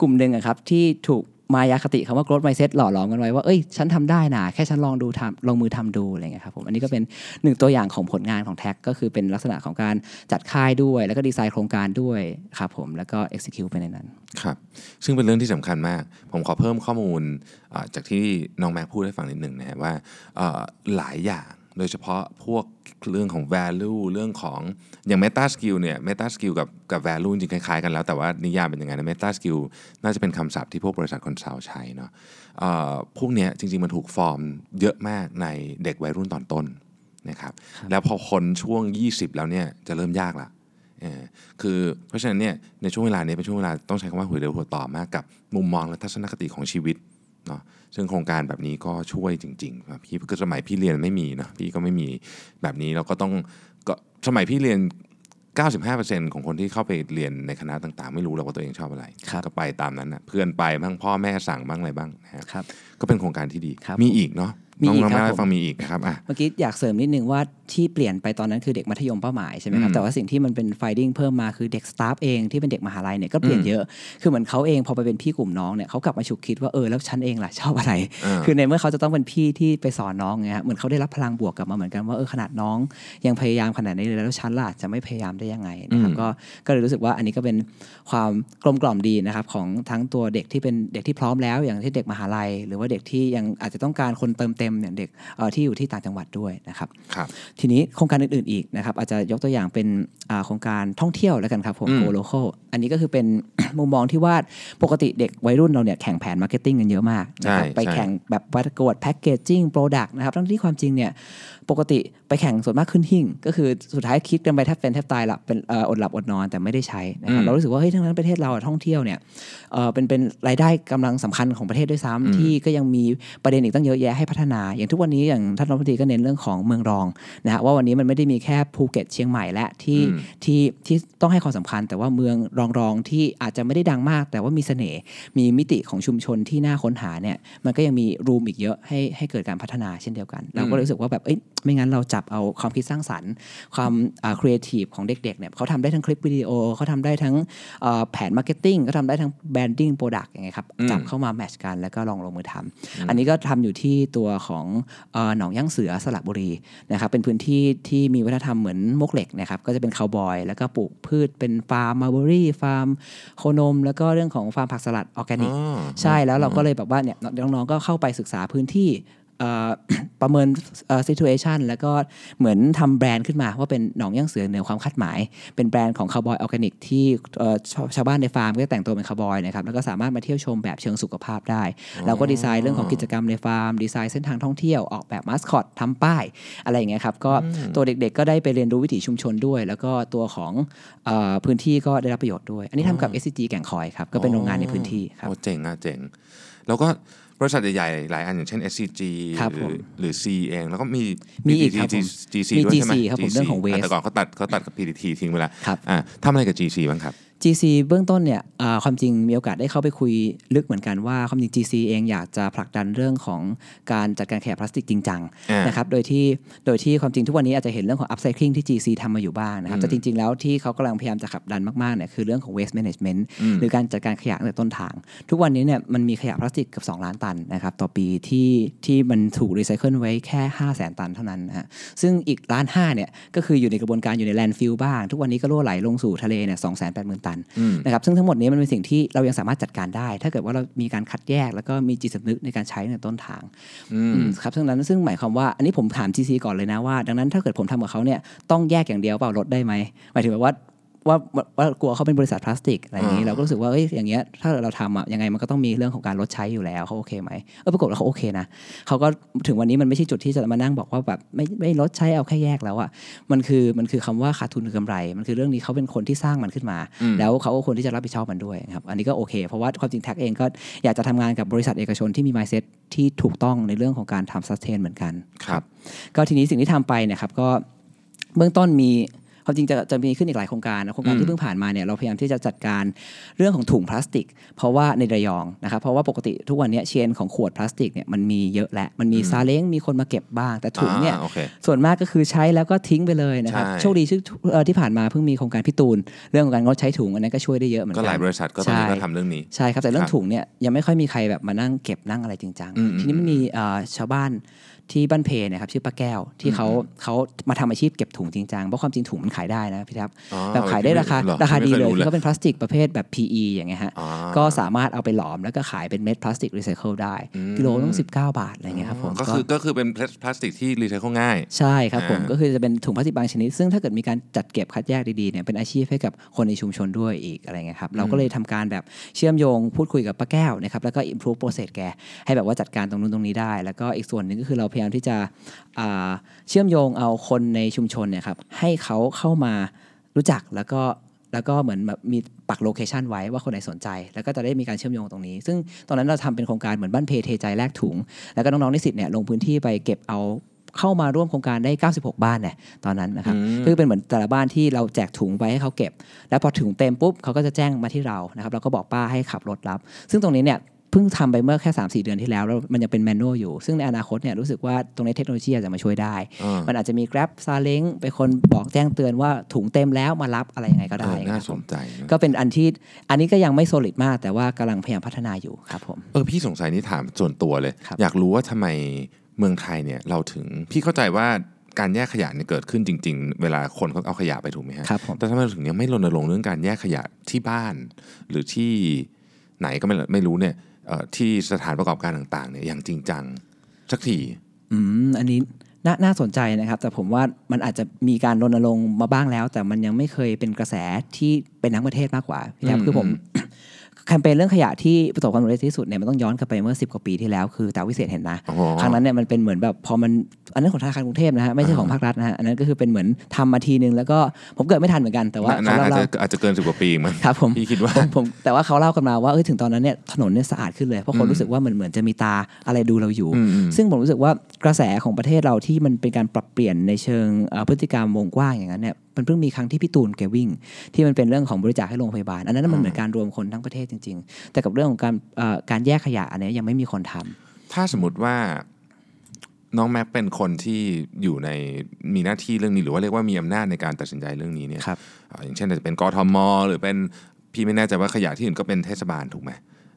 กลุ่มหนึ่งอะครับที่ถูก มายาคติคำว่า growth mindset หล่อหลอมกันไว้ว่าเอ้ยฉันทำได้นะแค่ฉันลองดูทำลองมือทำดูอะไรเงี้ยครับผมอันนี้ก็เป็นหนึ่งตัวอย่างของผลงานของแท็กก็คือเป็นลักษณะของการจัดค่ายด้วย แล้วก็ดีไซน์โครงการด้วยครับผมแล้วก็ execute ไปในนั้นครับซึ่งเป็นเรื่องที่สำคัญมาก ผมขอเพิ่มข้อมูลจากที่น้องแม็กพูดให้ฟังนิดหนึ่งนะฮะว่าหลายอย่างโดยเฉพาะพวก เรื่องของ value เรื่องของอย่าง meta skill เนี่ย meta skill กับกับ value จริงๆคล้ายๆกันแล้ว แต่ว่านิยามเป็นยังไงนะ meta skill น่าจะเป็นคำศัพท์ที่พวกบริษัท consult ใช้เนาะเอ่อพวกเนี้ยจริงๆ มันถูกฟอร์มเยอะมากในเด็กวัยรุ่นตอนต้นนะครับแล้วพอคนช่วง 20 แล้วเนี่ยจะเริ่มยากละเออคือเพราะฉะนั้นเนี่ยในช่วงเวลานี้เป็นช่วงเวลาต้องใช้คำว่าหัวเลี้ยวหัวต่อมากกับมุมมองและทัศนคติของชีวิตเนาะ ซึ่งโครงการแบบนี้ก็ช่วยจริงๆครับพี่ก็สมัยพี่เรียนไม่มีเนาะพี่ก็ไม่มีแบบนี้เราก็ต้องก็สมัยพี่เรียน 95%ของคนที่เข้าไปเรียนในคณะต่างๆ ไม่รู้หรอกว่าตัวเองชอบอะไรครับก็ไปตามนั้นนะเพื่อนไปบ้างพ่อแม่สั่งบ้างอะไรบ้างนะฮะครับก็เป็นโครงการที่ดีครับมีอีกเนาะ มีน้องอีกน้องครับแม่ให้ผมฟังมีอีกนะครับอะเมื่อกี้อยากเสริมนิดนึงว่าที่เปลี่ยนไปตอนนั้นคือเด็กมัธยมเป้าหมายใช่ไหมครับอืมแต่ว่าสิ่งที่มันเป็น finding เพิ่มมาคือเด็ก staff เองที่เป็นเด็กมหาลัยเนี่ยก็เปลี่ยนอืมเยอะคือเหมือนเขาเองพอไปเป็นพี่กลุ่มน้องเนี่ยเขากลับมาฉุกคิดว่าเออแล้วฉันเองล่ะชอบอะไรอ่าคือในเมื่อเขาจะต้องเป็นพี่ที่ไปสอนน้องไงฮะเหมือนเขาได้รับพลังบวกกลับมาเหมือนกันว่าเออขนาดน้องยังพยายามขนาดนี้เลยแล้วฉันล่ะจะไม่พยายามได้ยังไงนะครับอืมก็ก็เลยรู้สึกว่าอันนี้ก็เป็นความกลมกล่อมดีนะครับของทั้งตัวเด็กที่เป็นเด็กที่พร้อมแล้ว อย่างที่เด็กมหาลัย หรือว่าเด็กที่ยังอาจจะต้องการคนเติมเต็มเนี่ยเด็กเอ่อที่อยู่ที่ต่างจังหวัดด้วยนะครับครับทีนี้โครงการอื่นๆอีกนะครับอาจจะยกตัวอย่างเป็นอ่าโครงการท่องเที่ยวแล้วกันครับผมอืมโกโลโคอันนี้ก็คือเป็นมุมมองที่ว่าปกติเด็กวัยรุ่นเราเนี่ยแข่งแผน marketing กันเยอะมากนะครับใช่ไปใช่แข่งแบบประกวด packaging product นะครับทั้งที่ความจริงเนี่ย ปกติไปแข่งส่วนมากขึ้นหิ้ง ก็คือสุดท้ายคิดกันไปแทบเป็นแทบตายหลับเป็นเอ่ออดหลับอดนอนแต่ไม่ได้ใช้นะครับอืมเรารู้สึกว่าเฮ้ยทั้งที่ประเทศเราอะท่องเที่ยวเนี่ยเอ่อเป็นเป็นรายได้กำลังสำคัญของประเทศด้วยซ้ำอืมที่ก็ยังมีประเด็นอีกตั้งเยอะแยะให้พัฒนา อย่างทุกวันนี้อย่างท่านรัฐมนตรีก็เน้นเรื่องของเมืองรองนะฮะว่าวันนี้มันไม่ได้มีแค่ภูเก็ตเชียงใหม่และที่อืมที่ที่ต้องให้ความสำคัญ แต่ว่าเมืองรองรองๆที่อาจจะไม่ได้ดังมาก แต่ว่ามีเสน่ห์มีมิติของชุมชนที่น่าค้นหาเนี่ยมันก็ยังมี room อีกเยอะให้ให้เกิดการพัฒนาเช่นเดียวกัน เราก็รู้สึกว่าแบบเอ้ย ไม่งั้นเราจับเอาความคิดสร้างสรรค์ ความครีเอทีฟของเด็กๆเนี่ยเขาทำได้ทั้งคลิปวิดีโอเขาทำได้ทั้งเอ่อแผน marketing เขาทำได้ทั้ง branding product อย่างเงี้ยครับอืมจับเข้ามา match กันแล้วก็ลองลงมือทำอันนี้ก็ทำอยู่ที่ตัวของเอ่อหนองย่างเสือสระบุรีนะครับเป็นพื้นที่ที่มีวัฒนธรรมเหมือนมวกเหล็กนะครับก็จะเป็นคาวบอย แล้วก็ปลูกพืชเป็นฟาร์มมาร์เบอรี่ฟาร์มโคนม แล้วก็เรื่องของฟาร์มผักสลัดออร์แกนิกอ๋อใช่แล้วเราก็เลยแบบว่าเนี่ยน้องๆก็เข้าไปศึกษาพื้นที่เอ่อ ประเมินเอ่อ situation แล้วก็เหมือนทำแบรนด์ขึ้นมาว่าเป็นหนองย่างเสือเหนือความคาดหมาย เป็นแบรนด์ของคาวบอยออร์แกนิกที่เอ่อชาวชาวบ้านในฟาร์มก็จะแต่งตัวเป็นคาวบอยนะครับแล้วก็สามารถมาเที่ยวชมแบบเชิงสุขภาพได้ เราก็ดีไซน์เรื่องของกิจกรรมในฟาร์ม ดีไซน์เส้นทางท่องเที่ยวออกแบบมาสคอตทำป้าย อะไรอย่างเงี้ยครับก็ตัวเด็กๆก็ได้ไปเรียนรู้วิถีชุมชนด้วย แล้วก็ตัวของเออพื้นที่ก็ได้รับประโยชน์ด้วย อันนี้ทำกับ SCG แก่งคอยครับก็เป็นโรงงานในพื้นที่ครับโอ้เจ๋งอะเจ๋งแล้วก็ บริษัทใหญ่ๆหลายอันอย่างเช่น SCG ครับหผรือมหรือ C เองแล้วก็มีมีอีกครับผม GC มีด้วยใช่ไหม GC ครับผมเรื่องของ waste แต่ก่อนเขาตัดเขาตัดกับ PTT ทิ้งไปแล้วครับอะทำอะไรกับ GC บ้างครับ GC เบื้องต้นเนี่ยอ่าความจริงมีโอกาสได้เข้าไปคุยลึกเหมือนกันว่าความจริง GC เองอยากจะผลักดันเรื่องของการจัดการขยะพลาสติกจริงจังอ่านนะครับโดยที่โดยที่ความจริงทุกวันนี้อาจจะเห็นเรื่องของ upcycling ที่ GC ทำมาอยู่บ้างนะครับอืมแต่จริง ๆ แล้วที่เขากำลังพยายามจะขับดันมากๆเนี่ยคือเรื่องของ waste management อืมหรือการจัดการขยะตั้งแต่ต้นทาง ทุกวันนี้เนี่ยมันมีขยะพลาสติกเกือบ2ล้านตันนะครับต่อปีที่ที่มันถูกรีไซเคิลไว้แค่5 0 0แสนตันเท่านั้นนะฮะซึ่งอีกล้านห้าเนี่ยก็คืออยู่ในกระบวนการอยู่ใน landfill บ้าง ทุกวันนี้ก็รั่วไหลลงสู่ทะเลเนี่ยสองแสนแปดหมื่นตันอืมนะครับซึ่งทั้งหมดนี้มันเป็นสิ่งที่เรายังสามารถจัดการได้ ถ้าเกิดว่าเรามีการคัดแยก แล้วก็มีจิตสำนึกในการใช้ในต้นทางอืมอืมครับซึ่งนั้นซึ่งหมายความว่าอันนี้ผมถาม GC ก่อนเลยนะว่า ดังนั้นถ้าเกิดผมทำกับเขาเนี่ยต้องแยกอย่างเดียวเปล่าลดได้ไหมหมายถึงแบบว่า ว่าว่าว่ากลัวเขาเป็นบริษัทพลาสติกอะไรอย่างนี้อ่าเราก็รู้สึกว่าเอ้ยอย่างเงี้ยถ้าเราทำอะยังไงมันก็ต้องมีเรื่องของการลดใช้อยู่แล้วเขาโอเคไหมเออปรากฏว่าเขาโอเคนะเขาก็ถึงวันนี้มันไม่ใช่จุดที่จะมานั่งบอกว่าแบบไม่ไม่ลดใช้เอาแค่แยกแล้วอะมันคือมันคือคำว่าขาดทุนคือกำไร มันคือเรื่องนี้เขาเป็นคนที่สร้างมันขึ้นมาอืมแล้วเขาก็ควรที่จะรับผิดชอบมันด้วยนะครับอันนี้ก็โอเค เพราะว่าความจริงแท็กเองก็อยากจะทำงานกับบริษัทเอกชนที่มี mindset ที่ถูกต้องในเรื่องของการทำ sustain เหมือนกันครับก็ทีนี้สิ่งที่ทำไปเนี่ยครับก็เบื้องต้นมี ความจริงจะจะมีขึ้นอีกหลายโครงการนะโครงการอืมที่เพิ่งผ่านมาเนี่ยเราพยายามที่จะจัดการเรื่องของถุงพลาสติก เพราะว่าในระยองนะครับเพราะว่าปกติทุกวันเนี้เชนของขวดพลาสติกเนี่ยมันมีเยอะแหละมันมีซาเล้งมีคนมาเก็บบ้าง แต่ถุงเนี่ยอ่าโอเคส่วนมากก็คือใช้แล้วก็ทิ้งไปเลยนะครับใช่โชคดีที่เอ่อที่ผ่านมาเพิ่งมีโครงการพี่ตูนเรื่องของการงดใช้ถุงอันนั้นก็ช่วยได้เยอะเหมือนก็กันหลายบริษัทก็ตอนนี้ใช่ก็ทำเรื่องนี้ใช่ครับแต่เรื่อครังบถุงเนี่ยยังไม่ค่อยมีใครแบบมานั่งเก็บนั่งอะไรจริงจังอืมทีนี้มันมีเอ่อชาวบ้าน ที่บ้านเพเนะครับชื่อป้าแก้วที่เขาเขามาทำอาชีพเก็บถุงจริงจังเพราะความจริงถุงมันขายได้นะพี่ทับอ๋อแบบขายได้ราคาหอราคาดีเลยไม่ที่คเขาเป็นพลาสติกประเภทแบบ PE อย่างเงี้ยฮะอ๋อก็สามารถเอาไปหลอมแล้วก็ขายเป็นเม็ดพลาสติกรีไซเคิลได้อืมกิโลต้อง 19 บาทอะไรเงี้ยครับผมก็คือก็คือเป็นพลาสติกที่รีไซเคิลง่าย ใช่ครับผมอ่าก็คือจะเป็นถุงพลาสติกบางชนิด ซึ่งถ้าเกิดมีการจัดเก็บคัดแยกดีๆเนี่ยเป็นอาชีพให้กับคนในชุมชนด้วยอีกอะไรเงี้ยครับเราก็เลยทำการแบบเชื่อมโยงพูดคุยกับป้าแก้วนะครับแล้วก็ improve process แกให้แบบว่าจัดการตรงนู้นตรงนี้ได้ แล้วก็อีกส่วนหนึ่งก็คือเราพยายามที่จะอ่าเชื่อมโยงเอาคนในชุมชนเนี่ยครับให้เขาเข้ามารู้จักแล้วก็แล้วก็เหมือนแบบมีปักโลเคชันไว้ว่าคนไหนสนใจ แล้วก็จะได้มีการเชื่อมโยงตรงนี้ ซึ่งตอนนั้นเราทำเป็นโครงการเหมือนบ้านเพเทใจแลกถุง แล้วก็น้องๆนิสิตเนี่ยลงพื้นที่ไปเก็บเอาเข้ามาร่วมโครงการได้ 96 บ้านเนี่ยตอนนั้นนะครับอืมคือเป็นเหมือนแต่ละบ้านที่เราแจกถุงไปให้เขาเก็บ แล้วพอถุงเต็มปุ๊บเขาก็จะแจ้งมาที่เรานะครับเราก็บอกป้าให้ขับรถรับ ซึ่งตรงนี้เนี่ย เพิ่งทำไปเมื่อแค่ 3-4 เดือนที่แล้ว แล้วมันยังเป็นแมนนวลอยู่ ซึ่งในอนาคตเนี่ยรู้สึกว่าตรงนี้เทคโนโลยีอาจจะมาช่วยได้อ่ามันอาจจะมี Grab ซาเล้งเป็นคนบอกแจ้งเตือนว่าถุงเต็มแล้วมารับอะไรยังไงก็เอได้อน่าครับสผมนใจนะก็เป็นอันที่อันนี้ก็ยังไม่ solid มาก แต่ว่ากำลังพยายามพัฒนาอยู่ครับผมเออพี่สงสัยนี่ถามส่วนตัวเลยครับอยากรู้ว่าทำไมเมืองไทยเนี่ยเราถึงพี่เข้าใจว่าการแยกขยะเนี่ยเกิดขึ้นจริง ๆ เวลาคนเขาเอาขยะไปถูกไหมฮะครับผมแต่ทำไมเราถึงยังไม่รณรงค์เรื่องการแยกขยะที่บ้าน หรือที่ไหนก็ไม่ไม่รู้เนี่ยเอ่อ ที่สถานประกอบการต่างๆเนี่ยอย่างจริงจังสักทีอืมอันนี้น่าน่าสนใจนะครับ แต่ผมว่ามันอาจจะมีการรณรงค์มาบ้างแล้ว แต่มันยังไม่เคยเป็นกระแสที่เป็นทั้งประเทศมากกว่าพี่แออืฟมคือผมอืม แคมเปญเรื่องขยะที่ประสบความสำเร็จที่สุดเนี่ยมันต้องย้อนกลับไปเมื่อ 10 กว่าปีที่แล้วคือตาวิเศษเห็นนะอ๋อครั้งนั้นเนี่ยมันเป็นเหมือนแบบพอมันอันนั้นของธนาคารกรุงเทพนะฮะไม่ใช่ของภาครัฐนะฮะอันนั้นก็คือเป็นเหมือนทำมาทีนึงแล้วก็ผมเกิดไม่ทันเหมือนกันแต่ว่าน่าเขาอาจเล่าจะอาจจะเกินสิบกว่าปีมั้งครับผมพี่คิดว่าผมผมแต่ว่าเขาเล่ากันมาว่าเออถึงตอนนั้นเนี่ยถนนเนี่ยสะอาดขึ้นเลยเพราะคนอืมรู้สึกว่ามันเหมือนจะมีตาอะไรดูเราอยู่อืมอืมซึ่งผมรู้สึกว่ากระแสของประเทศเราที่มันเป็นการปรับเปลี่ยนในเชิงเอ่อพฤติกรรมวงกว้างอย่างนั้นเนี่ย มันเพิ่งมีครั้งที่พี่ตูนแกวิ่ง ที่มันเป็นเรื่องของบริจาคให้โรงพยาบาล อันนั้นนะมันเหมือนการรวมคนทั้งประเทศจริง ๆ แต่กับเรื่องของการเอ่อการแยกขยะอันเนี้ยยังไม่มีคนทำถ้าสมมติว่าน้องแม็กเป็นคนที่อยู่ในมีหน้าที่เรื่องนี้หรือว่าเรียกว่ามีอำนาจในการตัดสินใจเรื่องนี้เนี่ยครับเอ่ออย่างเช่นอาจจะเป็นกทมหรือเป็นพี่ไม่แน่ใจว่าขยะที่อื่นก็เป็นเทศบาลถูกไหม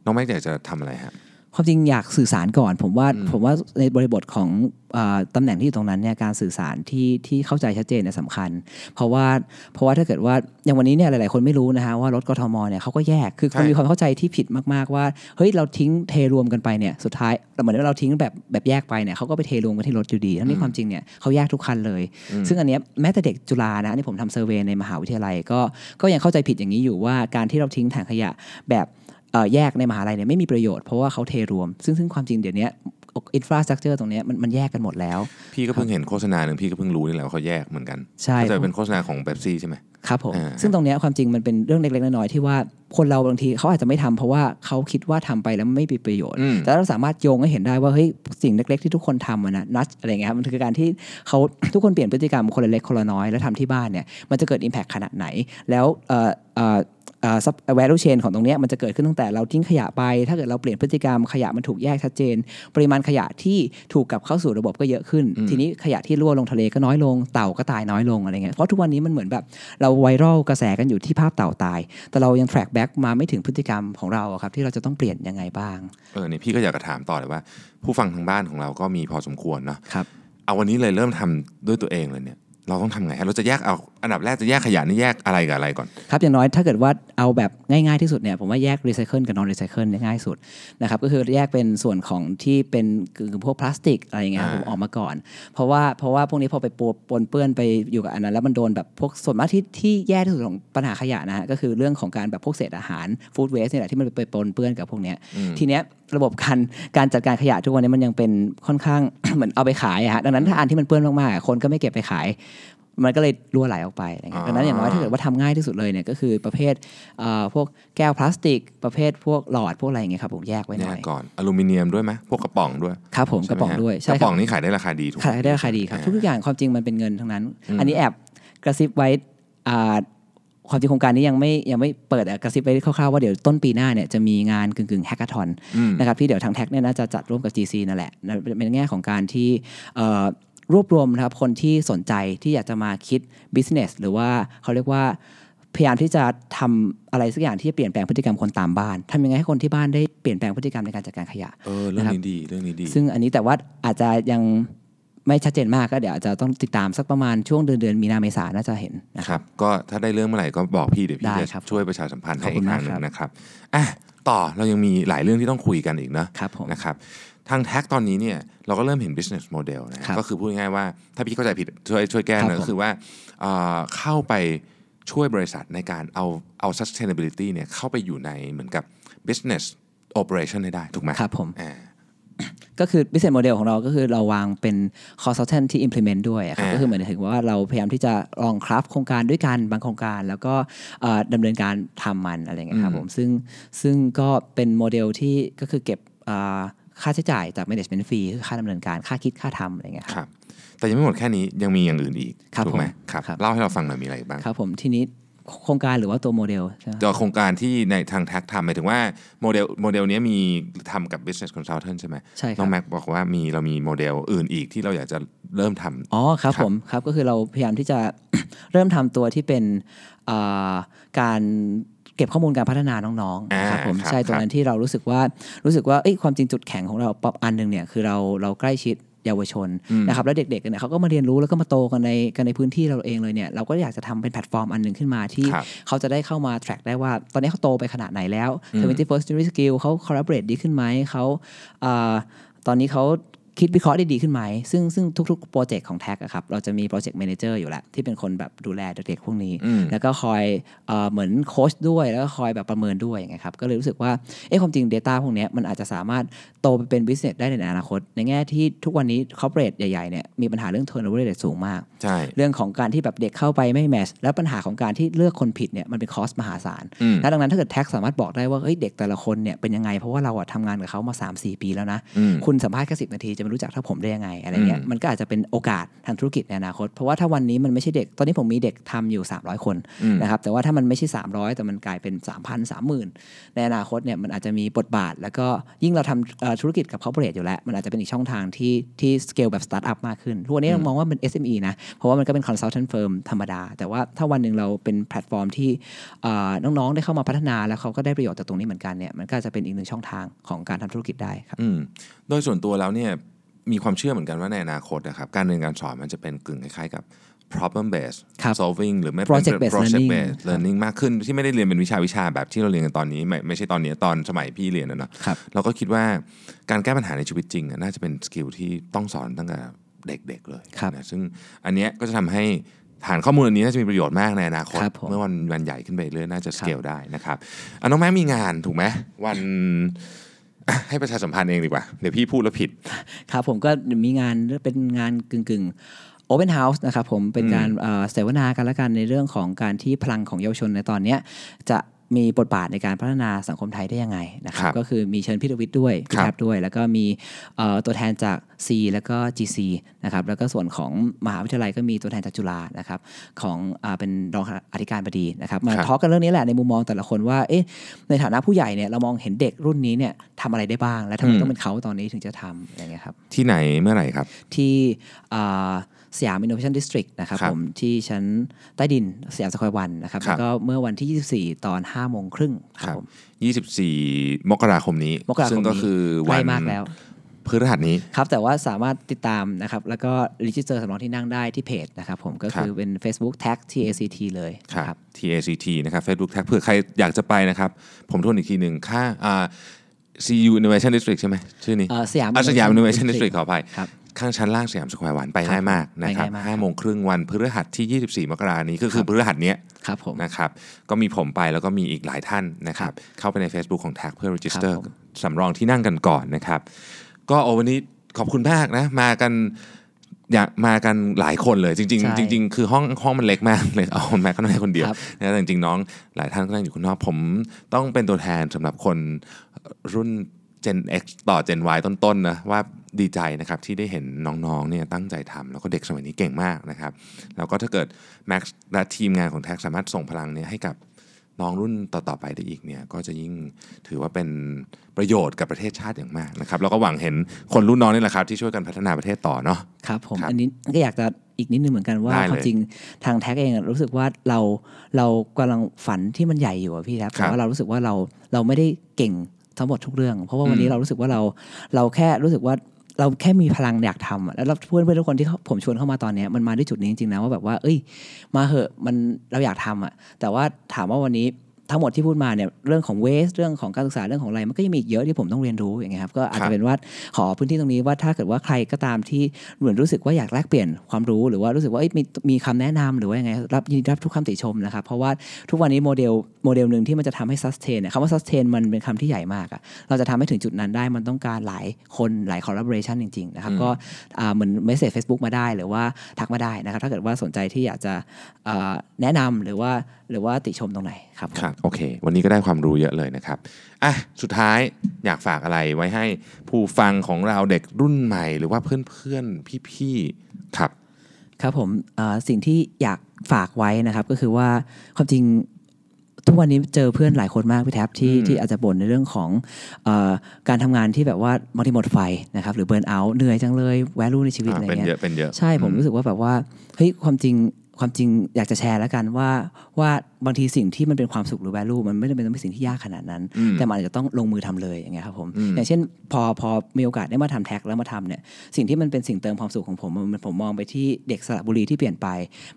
น้องแม็กอยากจะทำอะไรฮะ ความจริงอยากสื่อสารก่อน ผมว่าอืมผมว่าในบริบทของเออตำแหน่งที่อยู่ตรงนั้นเนี่ยการสื่อสารที่ที่เข้าใจชัดเจนเนี่ยสำคัญ เพราะว่าเพราะว่าถ้าเกิดว่าอย่างวันนี้เนี่ยหลาย ๆ คนไม่รู้นะฮะว่ารถกทมเนี่ยเขาก็แยกคือคนใช่มีความเข้าใจที่ผิดมาก ๆ ว่าเฮ้ยเราทิ้งเทรวมกันไปเนี่ยสุดท้ายเหมือนว่าเราทิ้งแบบแบบแยกไปเนี่ยเขาก็ไปเทรวมกันที่รถอยู่ดีทั้งที่ความจริงเนี่ยเขาแยกทุกคันเลย ซึ่งอันเนี้ยแม้แต่เด็กจุฬานะอันนี่ผมทำ survey ในมหาวิทยาลัยก็ก็ยังเข้าใจผิดอย่างนี้อยู่ว่าการที่เราทิ้งถังขยะแบบเอ่อ แยกในมหาลัยเนี่ยไม่มีประโยชน์เพราะว่าเขาเทรวม ซึ่งซึ่งความจริงเดี๋ยวนี้ infrastructure ตรงเนี้ยมันมันแยกกันหมดแล้ว พี่ก็เพิ่งเห็นโฆษณาหนึ่งพี่ก็เพิ่งรู้นี่แหละว่าเขาแยกเหมือนกัน ใช่เขาจะเป็นโฆษณาของเป๊ปซี่ใช่ไหมครับผมอ่าซึ่งตรงเนี้ยความจริงมันเป็นเรื่องเล็กๆน้อยๆที่ว่าคนเราบางทีเขาอาจจะไม่ทำเพราะว่าเขาคิดว่าทำไปแล้วไม่มีประโยชน์อืมแต่เราสามารถโยงให้เห็นได้ว่าเฮ้ยสิ่งเล็กๆที่ทุกคนทำมันนะนัดอะไรเงี้ยครับมันคือการที่เขาทุกคนเปลี่ยนพฤติกรรมคนละเล็กคนละน้อยแล้วทำที่บ้านเนี่ยมันจะเกิด Impact ขนาดไหนแล้ว เอ่อเอ่อเอ่อ sub- value chain ของตรงเนี้ยมันจะเกิดขึ้นตั้งแต่เราทิ้งขยะไป ถ้าเกิดเราเปลี่ยนพฤติกรรมขยะมันถูกแยกชัดเจน ปริมาณขยะที่ถูกกลับเข้าสู่ระบบก็เยอะขึ้น ทีนี้ขยะที่รั่วลงทะเลก็น้อยลง เต่าก็ตายน้อยลงอะไรเงี้ยเพราะทุกวันนี้มันเหมือนแบบเราไวรัลกระแสกันอยู่ที่ภาพเต่าตาย แต่เรายัง track back มาไม่ถึงพฤติกรรมของเราอะครับที่เราจะต้องเปลี่ยนยังไงบ้างเออนี่พี่ก็อยากจะถามต่อเลยว่า ผู้ฟังทางบ้านของเราก็มีพอสมควรเนาะครับเอาวันนี้เลยเริ่มทำด้วยตัวเองเลยเนี่ยเราต้องทำไงฮะเราจะแยกเอาอันดับแรกจะแยกขยะนี่แยกอะไรกับอะไรก่อน ครับอย่างน้อยถ้าเกิดว่าเอาแบบง่ายๆที่สุดเนี่ยผมว่าแยกรีไซเคิลกับ non-recycle เนี่ยง่ายสุดนะครับก็คือแยกเป็นส่วนของที่เป็นคือพวกพลาสติกอะไรอย่างเงี้ยครับอ่าผมออกมาก่อน เพราะว่าเพราะว่าพวกนี้พอไปปปนเปื้อนไปอยู่กับอันนั้น แล้วมันโดนแบบพวกส่วนมากที่ที่แย่ที่สุดของปัญหาขยะนะฮะก็คือเรื่องของการแบบพวกเศษอาหารฟู้ดเวสเนี่ยแหละที่มันไปปนเปื้อนกับพวกเนี้ยทีเนี้ยระบบการการจัดการขยะทุกวันนี้มันยังเป็นค่อนข้างเหมือนเอาไปขายอะฮะดังนั้นถ้าอันที่มันเปื้อนมากๆคนก็ไม่เก็บไปขาย มันก็เลยรั่วไหลออกไปอะไรเงี้ยอ่าดังนั้นอย่างน้อยถ้าเกิดว่าทำง่ายที่สุดเลยเนี่ยก็คือประเภทเอ่อพวกแก้วพลาสติก ประเภทพวกหลอดพวกอะไรอย่างเงี้ยครับผมแยกไว้หแยน่อกยก่อนอลูมิเนียมด้วยไหมพวกกระป๋องด้วยครับผมกระป๋องใช่ไหฮะใช่ครับกระป๋องนี่ขายได้ราคาดีถูกไหมขายได้ราคาดีครับอ่าทุกอย่างความจริงมันเป็นเงินทั้งนั้น อันนี้แอบกระซิบไว้อ่าความจริงโครงการนี้ยังไม่ยังไม่เปิดอะกระซิบไว้คร่าวๆว่าเดี๋ยวต้นปีหน้าเนี่ยจะมีงานกึ่งๆ hackathon อืมนะครับที่เดี๋ยวทาง TACT เนี่ยน่าจะจัดร่วมกับ GC นั่นแหละนะเป็นเป็นแง่ของการที่เอ่อ รวบรวมนะครับคนที่สนใจที่อยากจะมาคิด business หรือว่าเขาเรียกว่าพยายามที่จะทำอะไรสักอย่างที่จะเปลี่ยนแปลงพฤติกรรมคนตามบ้านทำยังไงให้คนที่บ้านได้เปลี่ยนแปลงพฤติกรรมในการจัดการขยะ เออเรื่องนะครับนี้ดีเรื่องนี้ดี ซึ่งอันนี้แต่ว่าอาจจะยังไม่ชัดเจนมากก็เดี๋ยวอาจจะต้องติดตามสักประมาณช่วงเดือนเดือนมีนาเมษาน่าจะเห็นนะคครัรับ ก็ถ้าได้เรื่องเมื่อไหร่ก็บอกพี่เดี๋ยวพี่ได้จะครับช่วยประชาสัมพันธ์ขให้อบคุอีกณคมารั้กงหนึ่ครังบนะครับอะต่อเรายังมีหลายเรื่องที่ต้องคุยกันอีกนะครับผมนะครับ ทางแท็กตอนนี้เนี่ยเราก็เริ่มเห็น business model นะครับก็คือพูดง่ายๆว่าถ้าพี่เข้าใจผิดช่วยช่วยแก้ครับนะผมก็คือว่าเอ่อเข้าไปช่วยบริษัทในการเอาเอา sustainability เนี่ยเข้าไปอยู่ในเหมือนกับ business operation ให้ได้ ถูกไหมครับผมอ่าก็คือ business model ของเราก็คือเราวางเป็น consultant ที่ implement ด้วยอะครับอ่าก็คือเหมือนถึงว่าเราพยายามที่จะลองคราฟโครงการด้วยกันบางโครงการ แล้วก็เอ่อดำเนินการทำมันอะไรเงี้ยครับผมซึ่งซึ่งก็เป็นโมเดลที่ก็คือเก็บอ่า ค่าใช้จ่ายจาก management fee คือค่าดำเนินการค่าคิดค่าทำอะไรเงี้ยครับครับแต่ยังไม่หมดแค่นี้ยังมีอย่างอื่นอีกครับถูกไหมผมครับครับเล่าให้เราฟังหน่อยมีอะไรบ้างครับผมทีนี้โครงการหรือว่าตัวโมเดลใช่ไหมตัวโครงการที่ในทาง TACT ทำหมายถึงว่าโมเดลโมเดลเนี้ยมีทำกับ business consultant ใช่ไหมใช่ครับน้องแม็กบอกว่ามีเรามีโมเดลอื่นอีกที่เราอยากจะเริ่มทำอ๋อครับครับผมครับก็คือเราพยายามที่จะเริ่มทำตัวที่เป็นอ่าการ เก็บข้อมูลการพัฒนาน้องๆนะครับผมอ่าครับใช่ตรงนั้นที่เรารู้สึกว่ารู้สึกว่าเอ้ยความจริงจุดแข็งของเราป๊อปอันหนึ่งเนี่ยคือเราเราใกล้ชิดเยาวชนนะครับแล้วเด็กๆเนี่ยเขาก็มาเรียนรู้แล้วก็มาโตกันในกันในพื้นที่เราเองเลยเนี่ยเราก็อยากจะทำเป็นแพลตฟอร์มอันหนึ่งขึ้นมาที่ครับเขาจะได้เข้ามา track ได้ว่าตอนนี้เขาโตไปขนาดไหนแล้ว 21st century skill เขา collaborate ดีขึ้นไหมเขาอ่าตอนนี้เขา คิดวิเคราะห์ได้ดีขึ้นไหม ซึ่งซึ่งทุกๆโปรเจกต์ของ TACT อะครับ เราจะมี project manager อยู่แล้ว ที่เป็นคนแบบดูแลเด็กๆพวกนี้อืมแล้วก็คอยเอ่อเหมือนโค้ชด้วย แล้วก็คอยแบบประเมินด้วยอย่างเงี้ยครับ ก็เลยรู้สึกว่า เอ๊ะความจริง Data พวกเนี้ยมันอาจจะสามารถโตไปเป็น business ได้ในอนาคต ในแง่ที่ทุกวันนี้ corporate ใหญ่ๆเนี่ยมีปัญหาเรื่อง turnover rate สูงมาก ใช่ เรื่องของการที่แบบเด็กเข้าไปไม่แมช แล้วปัญหาของการที่เลือกคนผิดเนี่ยมันเป็นคอสมหาศาลอืมและดังนั้นถ้าเกิดแท็กสามารถบอกได้ว่าเฮ้ยเด็กแต่ละคนเนี่ยเป็นยังไงเพราะว่าเราอะทำงานกับเขามา 3-4 ปีแล้วนะอืมคุณสัมภาษณ์แค่สินาทีจะไม่รู้จักเท่าผมได้ยังไงอะไรเงี้ยอืมมันก็อาจจะเป็นโอกาสทางธุรกิจในอนาคต เพราะว่าถ้าวันนี้มันไม่ใช่เด็ก ตอนนี้ผมมีเด็กทำอยู่ 300 คนอืมนะครับแต่ว่าถ้ามันไม่ใช่ 300 แต่มันกลายเป็น 3,000 30,000 ในอนาคตเนี่ยมันอาจจะมีบทบาท แล้วก็ยิ่งเราทำเอ่อธุรกิจกับ corporate อยู่แล้ว มันอาจจะเป็นอีกช่องทางที่ที่สเกลแบบสตาร์ทอัพมากขึ้นทุกวันนี้เรามองว่าเป็น SME นะเพราะว่ามันก็เป็น consultant firm ธรรมดา แต่ว่าถ้าวันหนึ่งเราเป็นแพลตฟอร์มที่เอ่อน้องๆได้เข้ามาพัฒนา แล้วเขาก็ได้ประโยชน์จากตรงนี้เหมือนกันเนี่ยมันก็จะเป็นอีกหนึ่งช่องทางของการทำธุรกิจได้ครับอืมโดยส่วนตัวแล้วเนี่ย มีความเชื่อเหมือนกันว่าในอนาคตนะครับการเรียนการสอนมันจะเป็นกึ่งคล้ายๆกับ problem based ครับ solving หรือไม่เป็น Project based project learning based learning มากขึ้นที่ไม่ได้เรียนเป็นวิชาวิชาแบบที่เราเรียนกันตอนนี้ ไม่ไม่ใช่ตอนนี้ตอนสมัยพี่เรียนนะเนาะครับเราก็คิดว่าการแก้ปัญหาในชีวิตจริงอะน่าจะเป็น skill ที่ต้องสอนตั้งแต่เด็กๆเลยครับนะซึ่งอันเนี้ยก็จะทำให้ฐานข้อมูลอันนี้น่าจะมีประโยชน์มากในอนาคตครับผมเมื่อมันมันใหญ่ขึ้นไปเรื่อยน่าจะสเกลได้นะครับอะน้องแม็กมีงานถูกไหมวันอะ ให้ประชาสัมพันธ์เองดีกว่า เดี๋ยวพี่พูดแล้วผิด ครับผมก็มีงานเป็นงานกึ่งกึ่งโอเ n นเฮาส์นะครับผมเป็นการเอ่อเสวนากันละกันในเรื่องของการที่พลังของเยาวชนในตอนเนี้ยจะ มีบทบาทในการพัฒนาสังคมไทยได้ยังไงนะครัครับบก็คือมีเชิญพี่ดวิทย์ด้วยพี่ครับแทบด้วย แล้วก็มีเอ่อตัวแทนจาก C แล้วก็ GC นะครับแล้วก็ส่วนของมหาวิทยาลัยก็มีตัวแทนจากจุฬานะครับของอาเป็นรองอธิการบดีนะครับมาครับทอล์กกันเรื่องนี้แหละในมุมมองแต่ละคนว่าเอ๊ะในฐานะผู้ใหญ่เนี่ยเรามองเห็นเด็กรุ่นนี้เนี่ยทำอะไรได้บ้าง และทำไมอืมต้องเป็นเขาตอนนี้ถึงจะทำอะไรเงี้ยครับที่ไหนเมื่อไหร่ครับที่อ่า สยาม Innovation District นะครับครับผมที่ชั้นใต้ดินสยามสแควร์วันนะครับครับแล้วก็เมื่อวันที่ 24 ตอน5โมงครึ่งครับผม24มกราคมนี้มกราคมนี้ ซึ่งก็คือใกวัล้นมากแล้ววันพฤหัสนี้ครับแต่ว่าสามารถติดตามนะครับแล้วก็ register สำรองที่นั่งได้ที่เพจนะครับผมก็คือเป็น Facebook TACT TACT เลยครับ TACT นะครับ Facebook TACT เผื่อใครอยากจะไปนะครับ ผมทวนอีกทีหนึ่งค่าอ่า CU Innovation District ใช่ไหมชื่อนี้เอ่อสยามอะสยาม Innovation Innovation District ขออภัยครับ ข้างชั้นล่างสยามสแควร์วันไปครับง่ายมากนะครับไปง่ายมากห้าโมงครึ่งวันพฤหัสที่ 24 มกรานี้ก็คือพฤหัสเนี้ยครับผมนะครับก็มีผมไปแล้วก็มีอีกหลายท่านนะครับเข้าไปใน Facebook ของ TACT เพื่อ register ครับผมสำรองที่นั่งกันก่อนนะครับก็โอ้วันนี้ขอบคุณมากนะมากันอยากมากันหลายคนเลยจริงใช่ๆจริง ๆ คือห้องห้องมันเล็กมากเลยเอาน้องแม็กก็ได้คนเดียวครับนะแต่จริงๆน้องหลายท่านก็นั่งอยู่ข้างนอกผมต้องเป็นตัวแทนสำหรับคนรุ่น Gen X ต่อ Gen Y ต้นๆนะว่าดีใจนะครับที่ได้เห็นน้องๆเนี่ยตั้งใจทำแล้วก็เด็กสมัยนี้เก่งมากนะครับ แล้วก็ถ้าเกิด Max และทีมงานของแท็กสามารถส่งพลังเนี้ให้กับน้องรุ่นต่อๆไปได้อีกเนี่ยก็จะยิ่งถือว่าเป็นประโยชน์กับประเทศชาติอย่างมากนะครับแล้วก็หวังเห็นคนรุ่นน้องนี่แหละครับที่ช่วยกันพัฒนาประเทศต่อเนาะครับผมครับอันนี้ก็อยากจะอีกนิดนึงเหมือนกันว่าได้เลยความจริงทางแท็กเองอะรู้สึกว่าเราเรากำลังฝันที่มันใหญ่อยู่อะพี่ครับครับแต่ว่าเรารู้สึกว่าเราเราไม่ได้เก่ง ทั้งหมดทุกเรื่อง เพราะว่าวันนี้อืมเรารู้สึกว่าเราเราแค่รู้สึกว่าเราแค่มีพลังอยากทำอะแล้วเราเพื่อนเพื่อนทุกคนที่เขาผมชวนเข้ามาตอนเนี้ยมันมาด้วยจุดนี้จริงๆนะว่าแบบว่า เอ้ย มาเหอะมันเราอยากทำอะแต่ว่าถามว่าวันนี้ ทั้งหมดที่พูดมาเนี่ยเรื่องของเวสเรื่องของการศึกษาเรื่องของอะไรมันก็ยังมีอีกเยอะที่ผมต้องเรียนรู้อย่างเงี้ยครับก็อาจครัจะบเป็นว่าขอพื้นที่ตรงนี้ว่าถ้าเกิดว่าใครก็ตามที่เหมือนรู้สึกว่าอยากแลกเปลี่ยนความรู้หรือว่ารู้สึกว่าเอ้ยมีมีคำแนะนำหรือว่ายังไงรับยินดีรับทุกคำติชมนะครับเพราะว่าทุกวันนี้โมเดลโมเดลหนึ่งที่มันจะทำให้ sustain เนี่ยคำว่า sustain มันเป็นคำที่ใหญ่มากอะเราจะทำให้ถึงจุดนั้นได้มันต้องการหลายคนหลาย collaboration จริงๆนะครับก็อ่าเหมือน message Facebook มาได้หรือว่าทักมาได้นะครับถ้าเกิดว่าสนใจที่อยากจะอ่าแนะนำหรือว่าหรือว่าติชมตรงไหนครับผมครับโอเค วันนี้ก็ได้ความรู้เยอะเลยนะครับอะสุดท้ายอยากฝากอะไรไว้ให้ผู้ฟังของเราเด็กรุ่นใหม่ หรือว่าเพื่อนๆพี่ๆครับ ครับผมเอ่อสิ่งที่อยากฝากไว้นะครับ ก็คือว่าความจริงทุกวันนี้เจอเพื่อนหลายคนมากพี่แท็บที่อืมที่อาจจะบ่นในเรื่องของเออการทำงานที่แบบว่าบางทีหมดไฟนะครับหรือเบิร์นเอาท์เหนื่อยจังเลยแวลูในชีวิตอ่าอะไรเป็นเงี้เยยอะเป็นเยอะใช่ผมอืรู้สึกว่าแบบว่าเฮ้ยความจริง ความจริงอยากจะแชร์แล้วกันว่าว่าบางทีสิ่งที่มันเป็นความสุขหรือ value มันไม่ได้เป็นต้องเป็นสิ่งที่ยากขนาดนั้นอืมแต่มันอาจจะต้องลงมือทำเลยอย่างเงี้ยครับผมอืมอย่างเช่นพอพอมีโอกาสได้มาทำแท็กแล้วมาทำเนี่ยสิ่งที่มันเป็นสิ่งเติมความสุขของผมมันผมมองไปที่เด็กสระบุรีที่เปลี่ยนไป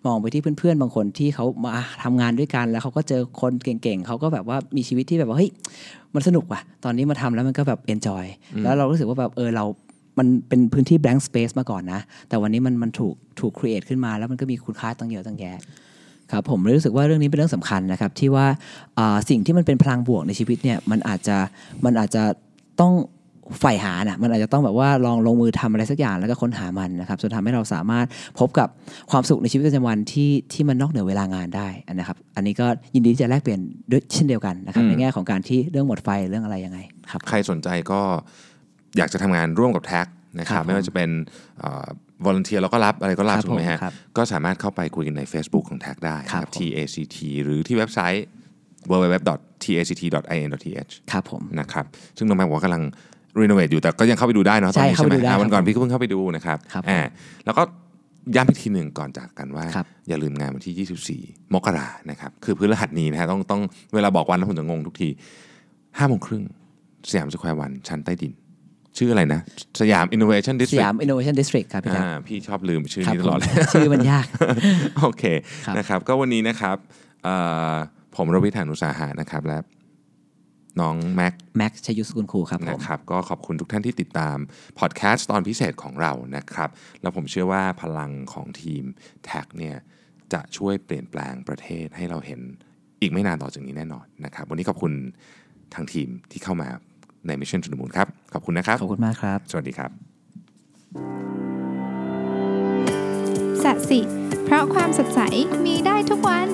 มองไปที่เพื่อนๆบางคนที่เขามาทำงานด้วยกัน แล้วเขาก็เจอคนเก่งๆเขาก็แบบว่ามีชีวิตที่แบบว่าเฮ้ยมันสนุกว่ะ ตอนนี้มาทำแล้วมันก็แบบ enjoy แล้วเรารู้สึกว่าแบบเออเรา มันเป็นพื้นที่ blank space มาก่อนนะ แต่วันนี้มันมันถูกถูก create ขึ้นมาแล้วมันก็มีคุณค่าตั้งเยอะตั้งแยะครับผมเลยรู้สึกว่าเรื่องนี้เป็นเรื่องสำคัญนะครับที่ว่าอ่าสิ่งที่มันเป็นพลังบวกในชีวิตเนี่ยมันอาจจะมันอาจจะต้องใฝ่หานะมันอาจจะต้องแบบว่าลองลงมือทำอะไรสักอย่างแล้วก็ค้นหามันนะครับจนทำให้เราสามารถพบกับความสุขในชีวิตประจำวันที่ที่มันนอกเหนือเวลางานได้นะครับ อันนี้ก็ยินดีที่จะแลกเปลี่ยนด้วยเช่นเดียวกันนะครับอืมในแง่ของการที่เรื่องหมดไฟเรื่องอะไรยังไงครับใครสนใจก็ อยากจะทำงานร่วมกับ TACT นะครับครัรับบผมไม่ว่าจะเป็น volunteer เราก็รับอะไรก็รับครับถูกไหมฮะผมครับก็สามารถเข้าไปคุยกันใน Facebook ของ TACT ได้ครับนะผม TACT หรือที่เว็บไซต์ www.tact.in.th ครับผมนะครับซึ่งน้องแม็กบอกว่ากำลัง renovate อยู่แต่ก็ยังเข้าไปดูได้เนาะตอนนี้ใช่ใช่ไหมเข้าไปดูได้อ่าวันก่อนครับพี่ก็เพิ่งเข้าไปดูนะครับครับผมอ่าแล้วก็ย้ำอีกทีหนึ่งก่อนจากกันว่าครับอย่าลืมงานวันที่ 24 มกรานะครับ คือพฤหัสนี้นะฮะต้องต้องเวลาบอกวันแล้วผมจะงงทุกที5โมงครึ่งสยามสแควร์วันชั้นใต้ดิน ชื่ออะไรนะ สยาม Innovation ส District ยาม Innovation District ครับพี่แท็บอ่าพี่ชอบลืมชื่อครับนี้ตผลอมดเลยชื่อมันยาก โอเคครับนะครับ ก็วันนี้นะครับเอ่อผมรวิทยานุสาหะนะครับ และน้องแม็กแม็กซ์ชยุสกุลครูครับผมนะครับ ก็ขอบคุณทุกท่านที่ติดตามพอดแคสต์ตอนพิเศษของเรานะครับ แล้วผมเชื่อว่าพลังของทีมแท็กเนี่ยจะช่วยเปลี่ยนแปลงประเทศให้เราเห็นอีกไม่นานต่อจากนี้แน่นอนนะครับ วันนี้ขอบคุณทางทีมที่เข้ามา ใน Mission to the Moon ครับ ขอบคุณนะครับ ขอบคุณมากครับ สวัสดีครับสัสิเพราะความสดใสมีได้ทุกวัน